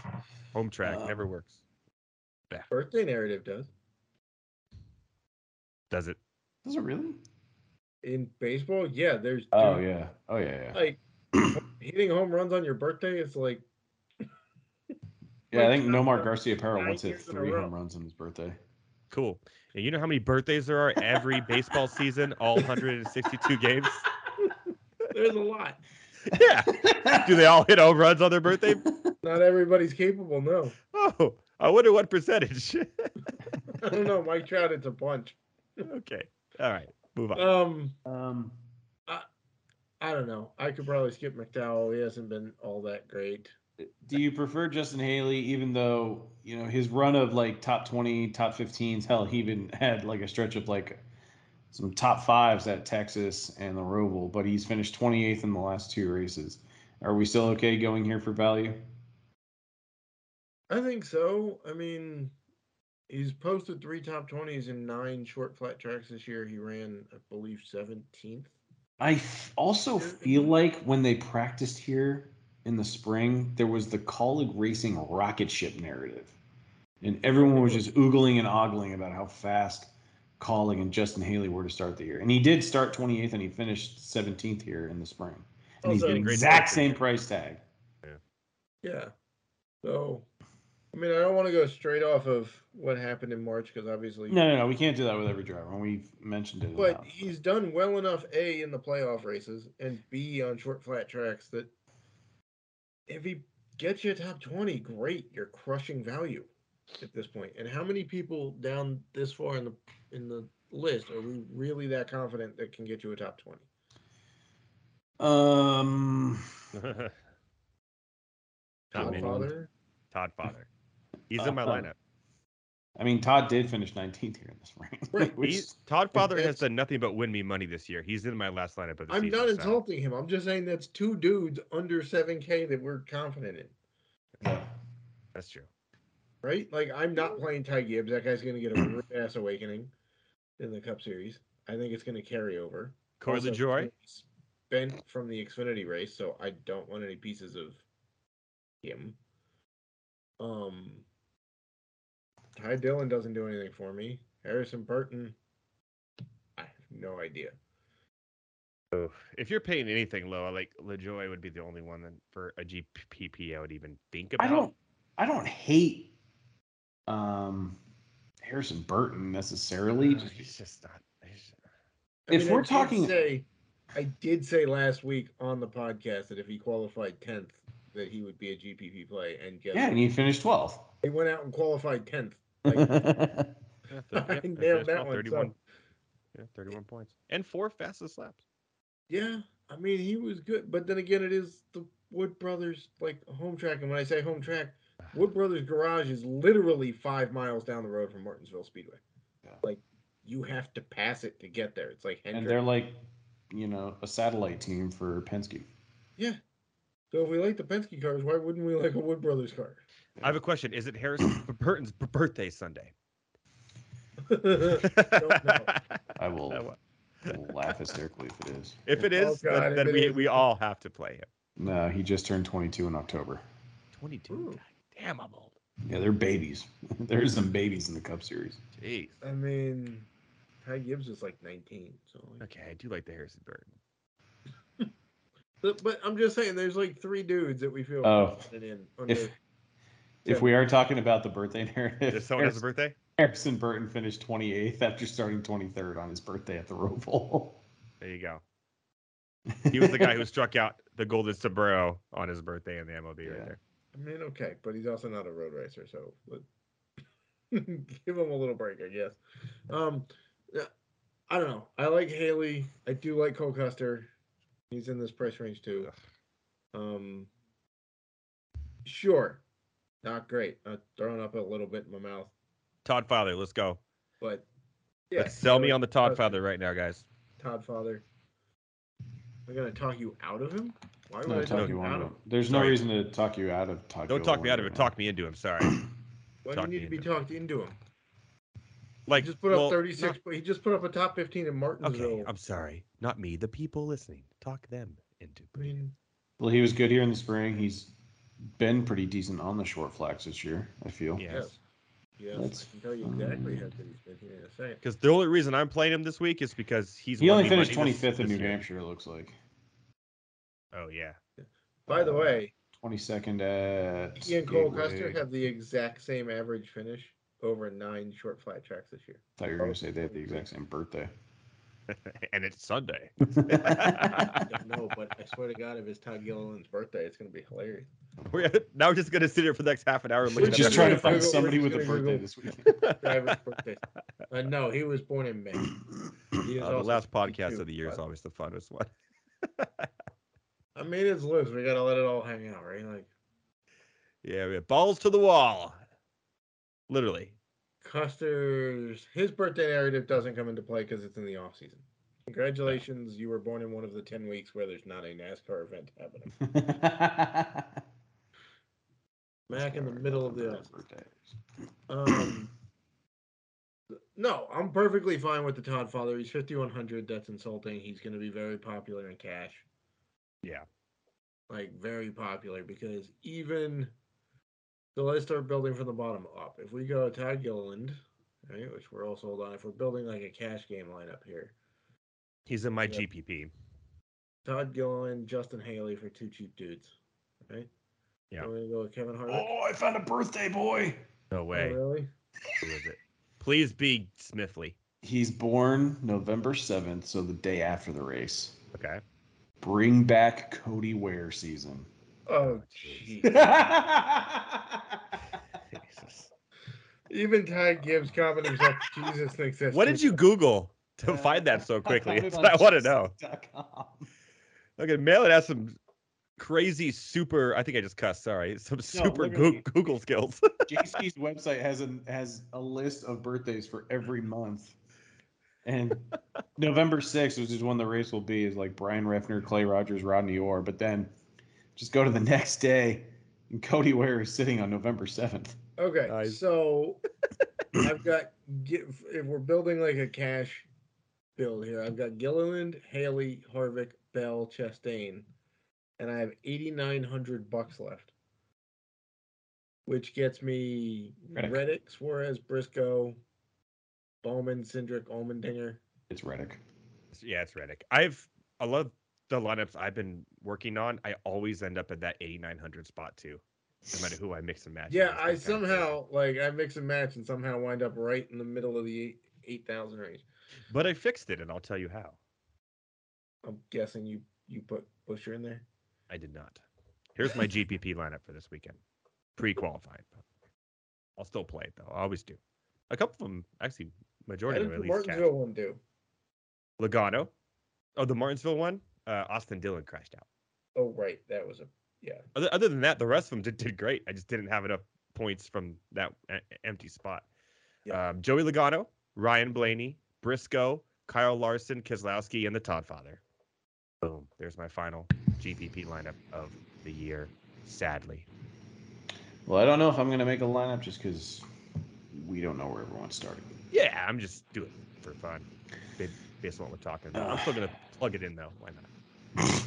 Home track never Um, works. Birthday narrative does. Does it? Does it really? In baseball, yeah, there's Oh dude, yeah. Oh yeah. Yeah. like hitting home runs on your birthday is like yeah I think Nomar Garciaparra nine once hit years in a three home runs on his birthday. Cool. And you know how many birthdays there are every baseball season, all 162 games? there's a lot. Yeah. Do they all hit home runs on their birthday? Not everybody's capable, no. Oh, I wonder what percentage. I don't know. Mike Trout, it's a bunch. okay. All right. Move on. Um, Um, I don't know. I could probably skip McDowell. He hasn't been all that great. Do you prefer Justin Haley, even though you know his run of like top twenty, top 15s? Hell, he even had like a stretch of like some top fives at Texas and the Roval, but he's finished 28th in the last two races. Are we still okay going here for value? I think so. I mean, he's posted three top 20s in nine short flat tracks this year. He ran, I believe, 17th. I f- also feel like when they practiced here in the spring, there was the Kaulig Racing rocket ship narrative. And everyone was just oogling and ogling about how fast Kaulig and Justin Haley were to start the year. And he did start 28th and he finished 17th here in the spring. And he's Also- the exact same price tag. Yeah. So, I mean, I don't want to go straight off of what happened in March because obviously, No, no, no. We can't do that with every driver. And we've mentioned it. but enough. he's done well enough A in the playoff races and B on short flat tracks that if he gets you a top 20, great. You're crushing value at this point. And how many people down this far in the in the list are we really that confident that can get you a top 20? Um, Todd Father. Todd Father. He's in my Uh, lineup. I mean, Todd did finish 19th here in the spring. Right, which- Todd Father has that's- done nothing but win me money this year. He's in my last lineup of the I'm season. not so- insulting him. I'm just saying that's two dudes under 7K that we're confident in. That's true. right? Like I'm not playing Ty Gibbs. That guy's gonna get a rude ass awakening in the Cup Series. I think it's gonna carry over. Corey Also, he's LaJoie. Spent from the Xfinity race, so I don't want any pieces of him. Um, Ty Dillon doesn't do anything for me. Harrison Burton, I have no idea. Oh, if you're paying anything low, like LaJoie would be the only one that for a GPP I would even think about. I don't I don't hate um Harrison Burton necessarily. Uh, Just, he's just not. he's- If mean, we're did talking- say, I did say last week on the podcast that if he qualified tenth, that he would be a GPP play, and guess yeah, and he finished 12th. he went out and qualified tenth. Yeah, th- I yeah, nailed that one, 31, so- yeah, 31 points and four fastest laps. Yeah, I mean he was good, but then again, it is the Wood Brothers like home track, and when I say home track, Wood Brothers Garage is literally five miles down the road from Martinsville Speedway. Yeah. Like you have to pass it to get there. It's like and they're like, you know, a satellite team for Penske. yeah. So if we like the Penske cars, why wouldn't we like a Wood Brothers car? I have a question. Is it Harrison Burton's birthday Sunday? Don't know. I will, I will laugh hysterically if it is. if it oh, is, Oh, God, then, then it we, is. we all have to play him. No, he just turned 22 in October. 22. Ooh. Damn, I'm old. Yeah, they're babies. There's some babies in the Cup Series. Jeez. I mean, Ty Gibbs is like 19. So, like- Okay, I do like the Harrison Burton. but, but I'm just saying, there's like three dudes that we feel Oh, in. Under, If if we are talking about the birthday narrative, Does someone has a birthday? Harrison Burton finished 28th after starting 23rd on his birthday at the Roval. There you go. He was the guy who struck out the golden sombrero on his birthday in the MLB Yeah. right there. I mean, okay, but he's also not a road racer, so give him a little break, I guess. Um, yeah, I don't know. I like Haley. I do like Cole Custer. He's in this price range too. Um, sure. Not great. I'm throwing up a little bit in my mouth, Todd Father, let's go. but yeah. let's sell me on the Todd Father right now, guys. Todd Father. I'm gonna talk you out of him. Why would No, I talk talk you you out out of of him? There's no reason to talk you out of Todd. Don't talk me out of Gilliland it. Talk me into him. Sorry. Why do you need to be into talked into him? Like He just put up well, 36. He just put up a top 15 in Martinsville. Okay, I'm sorry. Not me. The people listening. Talk them into. I mean. Well, he was good here in the spring. He's been pretty decent on the short flats this year. I feel. Yes. yes. Yes, That's I can tell you exactly how good he's been here in a second. Because the only reason I'm playing him this week is because he's He only finished money this- 25th in New year. Hampshire. It looks like Oh yeah. By the Uh, way, 22nd at. he and Cole Gateway. Custer have the exact same average finish over nine short flat tracks this year. thought you were gonna say they have the exact same birthday. and it's Sunday. I don't know, but I swear to God, if it's Todd Gilliland's birthday, it's going to be hilarious. We're now we're just gonna sit here for the next half an hour We're just trying to find Google- somebody with a birthday Google- this weekend. Driver's birthday. Uh, no, he was born in May. Uh, the last podcast 52, of the year is always the funnest one. I mean, it's loose. We got to let it all hang out, right? Like, Yeah, we have balls to the wall. Literally. Custer's his birthday narrative doesn't come into play because it's in the off season. Congratulations, you were born in one of the ten weeks where there's not a NASCAR event happening. Smack in the middle of the. Um, no, I'm perfectly fine with the Todd father. He's 5100. That's insulting. He's going to be very popular in cash. Yeah. Like very popular because even so, let's start building from the bottom up. If we go Todd Gilliland, right, which we're all sold on, if we're building like a cash game lineup here, He's in my Yep. GPP. Todd Gilliland, Justin Haley for two cheap dudes, right? Yeah. We're gonna go with Kevin Harvick. Oh, I found a birthday boy. No Oh, way. really? Who is it? Please be Smithley. He's born November 7th, so the day after the race. Okay. Bring back Cody Ware season. Oh, jeez. jeez. Jesus. Even Ty Gibbs commented himself, Jesus thinks that's What did you. Google to find that so quickly? That's what I want to know. Okay, Mail it has some crazy super. I think I just cussed. Sorry, some super literally. Goo- Google skills. Jayski's website has a has a list of birthdays for every month. And November 6th, which is when the race will be, is like Brian Refner, Clay Rogers, Rodney Orr. But then just go to the next day, and Cody Ware is sitting on November 7th. Okay, Nice. so I've got if we're building like a cash build here, I've got Gilliland, Haley, Harvick, Bell, Chastain, and I have eighty nine hundred bucks left, which gets me Reddick. Reddick, Suarez, Briscoe, Bowman, Cindric, Allmendinger. It's Reddick. yeah, it's Reddick. I've I love the lineups I've been working on. I always end up at that 8900 spot too, no matter who I mix and match. Yeah. I It's kinda crazy. somehow like I mix and match and somehow wind up right in the middle of the eight thousand range. But I fixed it, and I'll tell you how. I'm guessing you you put Buescher in there. I did not. Here's my GPP lineup for this weekend, pre-qualified. I'll still play it though. I always do. A couple of them, actually, majority of them at least. Martinsville one do? Logano. Oh, the Martinsville one. Uh, Austin Dillon crashed out. Oh right, that was a yeah. Other, other than that, the rest of them did, did great. I just didn't have enough points from that empty spot. Yeah. Um, Joey Logano, Ryan Blaney, Briscoe, Kyle Larson, Keselowski, and the Todd Father. Boom. There's my final GPP lineup of the year. Sadly. Well, I don't know if I'm going to make a lineup just because we don't know where everyone's starting. Yeah, I'm just doing it for fun. Based on what we're talking about. I'm still gonna plug it in though. Why not?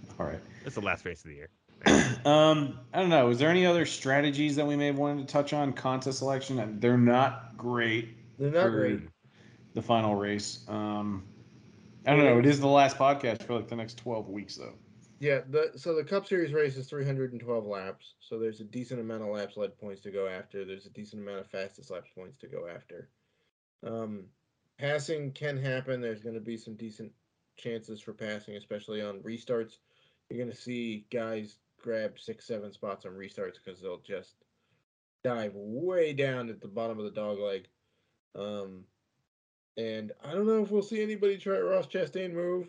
All right. It's the last race of the year. Um, I don't know. Is there any other strategies that we may have wanted to touch on? Contest selection. Uh, They're not great They're not great. the final race. Um, I don't know. It is the last podcast for like the next 12 weeks, though. Yeah, the so the Cup Series race is 312 laps, so there's a decent amount of laps led points to go after. There's a decent amount of fastest laps points to go after. Um, passing can happen. There's going to be some decent chances for passing, especially on restarts. You're going to see guys grab six, seven spots on restarts because they'll just dive way down at the bottom of the dog leg. Um, and I don't know if we'll see anybody try Ross Chastain move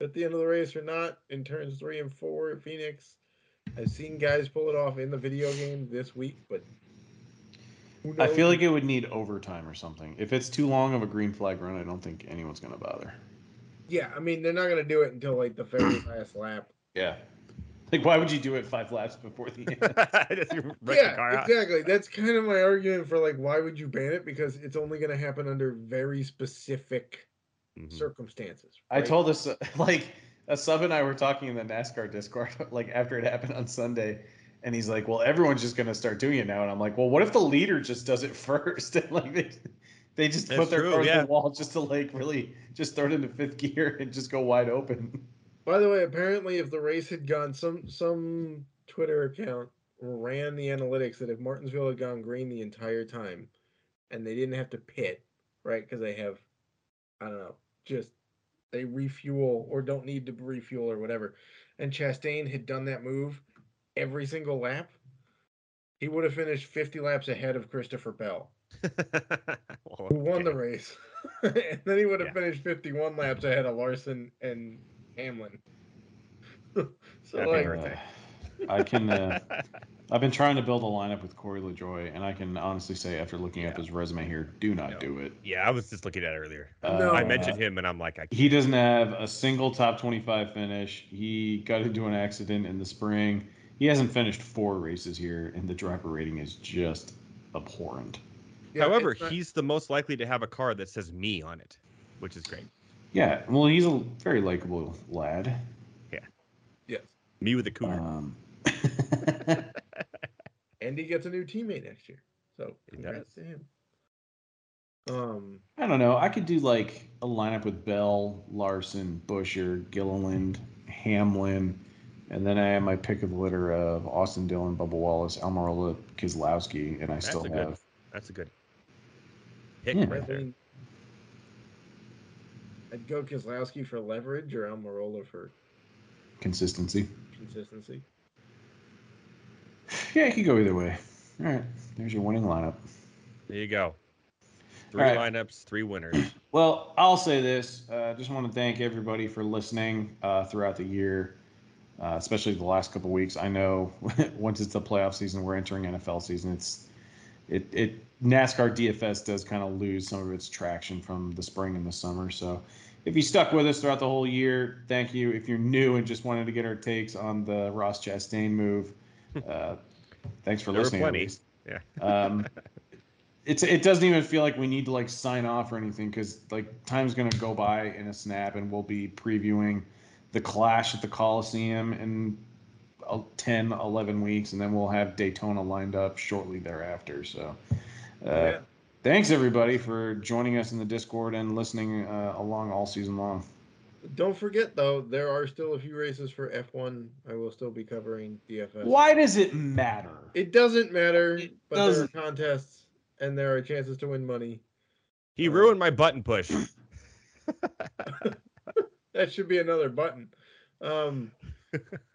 at the end of the race or not in turns three and four at Phoenix. I've seen guys pull it off in the video game this week, but I feel like it would need overtime or something. If it's too long of a green flag run, I don't think anyone's gonna bother. yeah. I mean, they're not gonna do it until like the very last lap. Yeah. Like, why would you do it five laps before the end? Just the car Yeah, exactly. That's kind of my argument for like why would you ban it because it's only gonna happen under very specific Mhm. circumstances. I told us like a sub and I were talking in the NASCAR Discord like after it happened on Sunday, and he's like, "Well, everyone's just gonna start doing it now," and I'm like, "Well, what if the leader just does it first? and like they, they just That's put their car yeah. to the wall just to like really just throw it into fifth gear and just go wide open." By the way, apparently, if the race had gone, some some Twitter account ran the analytics that if Martinsville had gone green the entire time, and they didn't have to pit, right? Because they have, I don't know, just they refuel or don't need to refuel or whatever, and Chastain had done that move every single lap, he would have finished 50 laps ahead of Christopher Bell, Well, who won the race, and then he would have Yeah. finished 51 laps ahead of Larson and Hamlin. so Happy like, birthday. Uh, I can. Uh, I've been trying to build a lineup with Corey LaJoie, and I can honestly say, after looking up his resume here, do not No. do it. Yeah, I was just looking at it earlier. No. I Uh, mentioned him, and I'm like, I can't. He doesn't have a single top 25 finish. He got into an accident in the spring. He hasn't finished four races here, and the driver rating is just abhorrent. yeah, However, not- he's the most likely to have a car that says me on it, which is great. Yeah, well, he's a very likable lad. Yeah. Yes, Me with a cougar. Um, and he gets a new teammate next year. So congrats to him. Um, I don't know. I could do like a lineup with Bell, Larson, Buescher, Gilliland, Hamlin, and then I have my pick of the litter of Austin Dillon, Bubba Wallace, Almirola, Keselowski, and I That's still a good- That's a good pick Yeah. Right there. Mean, I'd go Keselowski for leverage or Almirola for consistency. consistency. Yeah, I could go either way. All right, there's your winning lineup. There you go. Three right. lineups, three winners. Well, I'll say this. I uh, just want to thank everybody for listening uh, throughout the year, uh, especially the last couple weeks. I know once it's the playoff season, we're entering NFL season. It's it it NASCAR DFS does kind of lose some of its traction from the spring and the summer. So if you stuck with us throughout the whole year, thank you. If you're new and just wanted to get our takes on the Ross Chastain move, uh, thanks for There were listening. at plenty. Yeah. Um, it's it doesn't even feel like we need to like sign off or anything because like time's gonna go by in a snap and we'll be previewing the clash at the coliseum uh, 10 11 weeks and then we'll have daytona lined up shortly thereafter so uh, Yeah. thanks everybody for joining us in the discord and listening uh, along all season long Don't forget though, there are still a few races for F1. I will still be covering DFS. why does it matter It doesn't matter, It but doesn't. there are contests and there are chances to win money. He Uh, ruined my button push. That should be another button. Um,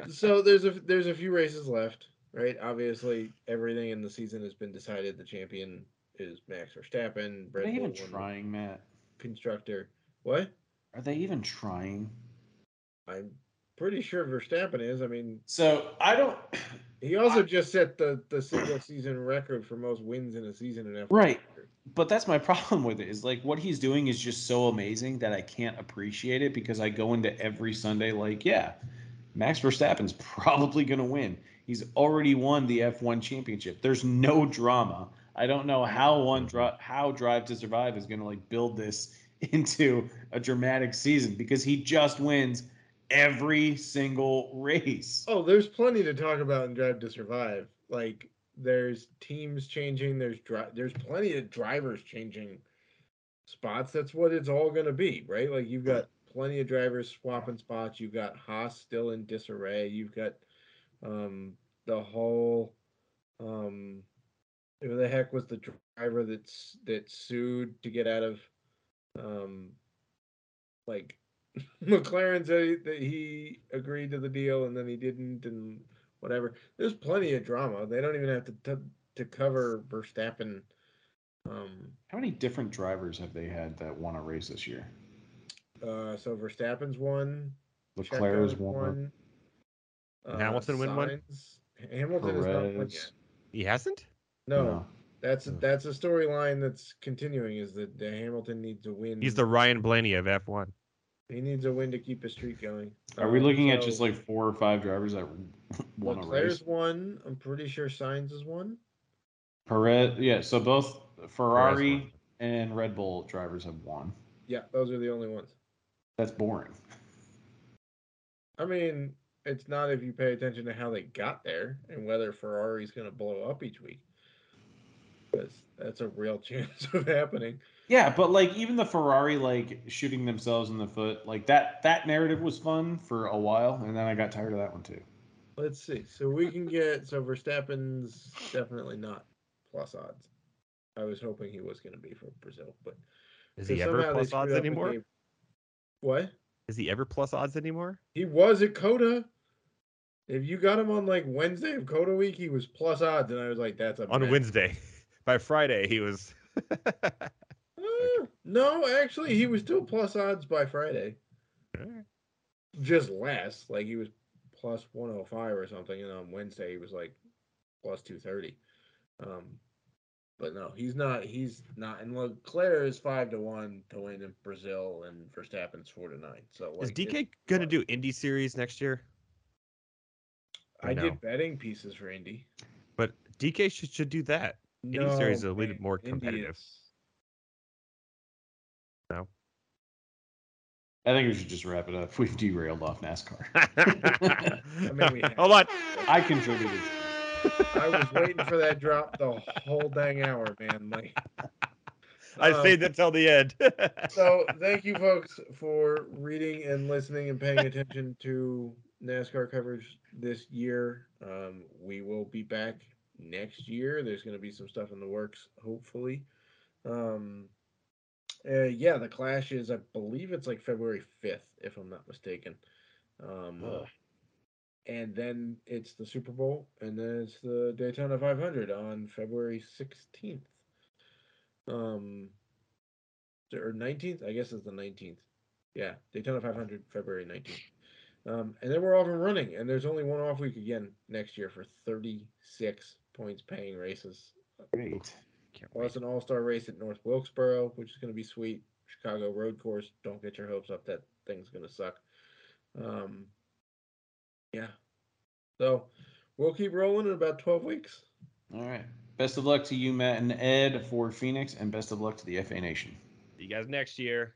so there's a there's a few races left, right? Obviously, everything in the season has been decided. The champion is Max Verstappen. are they Bull even trying matt constructor. What? are they even trying I'm pretty sure Verstappen is. I mean, so i don't he also just set the the single season record for most wins in a season in F1. Right. but that's my problem with it is like what he's doing is just so amazing that I can't appreciate it because I go into every Sunday like, yeah, Max Verstappen's probably going to win. He's already won the F1 championship. There's no drama. I don't know how one dri- how Drive to Survive is going to like build this into a dramatic season because he just wins every single race. Oh, there's plenty to talk about in Drive to Survive. Like there's teams changing, there's dri- there's plenty of drivers changing spots. That's what it's all going to be, right? Like you've got plenty of drivers swapping spots. You've got Haas still in disarray. You've got um the whole um who the heck was the driver that's that sued to get out of um like McLaren said that he agreed to the deal and then he didn't and whatever. There's plenty of drama. They don't even have to to, to cover Verstappen. Um, How many different drivers have they had that won a race this year? Uh, so Verstappen's one. Leclerc's Checo's won. Uh, Hamilton win one? Sainz- Hamilton is not one yet. He hasn't. No, No. that's Oh. that's a storyline that's continuing. Is that the Hamilton needs to win? He's the Ryan Blaney of F1. he needs a win to keep his streak going. Are we Um, looking at just like four or five drivers that won a Leclerc's race? won? I'm pretty sure Sainz is won. Perez, yeah. So both Ferrari and Red Bull drivers have won. Yeah, those are the only ones. That's boring. I mean, it's not if you pay attention to how they got there and whether Ferrari's going to blow up each week. Because that's a real chance of happening. Yeah, but like even the Ferrari like shooting themselves in the foot, like that that narrative was fun for a while, and then I got tired of that one too. Let's see. So we can get so Verstappen's definitely not plus odds. I was hoping he was going to be for Brazil, but Is he ever plus odds anymore? What? Is he ever plus odds anymore? He was at COTA. If you got him on like Wednesday of COTA week, he was plus odds, and I was like, "That's a On bet. Wednesday. By Friday, he was. Uh, no, actually, he was still plus odds by Friday. Just less. Like he was plus 105 or something. And on Wednesday, he was like plus 230. Um, but no, he's not. He's not. And Leclerc is 5 to 1 to win in Brazil, and Verstappen's 4 to 9. So, Is DK going to do Indy Series next year? Or I no? did betting pieces for Indy. But DK should, should do that. Indy series is a little bit more competitive. is- No. I think we should just wrap it up. We've derailed off NASCAR. mean, we have- Hold on. I contributed. I was waiting for that drop the whole dang hour, man. Like, I Um, saved it till the end. so thank you folks for reading and listening and paying attention to NASCAR coverage this year. Um, we will be back next year. There's going to be some stuff in the works, hopefully. Um, uh, yeah, the Clash is, I believe it's like February 5th, if I'm not mistaken. Um, Ugh. And then it's the Super Bowl, and then it's the Daytona 500 on February 16th. Um, or 19th, I guess it's the 19th. Yeah, Daytona 500, February 19th. Um, and then we're off and running, and there's only one off week again next year for 36 points paying races, Great. Can't plus an all star race at North Wilkesboro, which is going to be sweet. Chicago Road Course. Don't get your hopes up. That thing's going to suck. Um, yeah. So we'll keep rolling in about 12 weeks. All right. Best of luck to you, Matt and Ed, for Phoenix, and best of luck to the FA Nation. See you guys next year.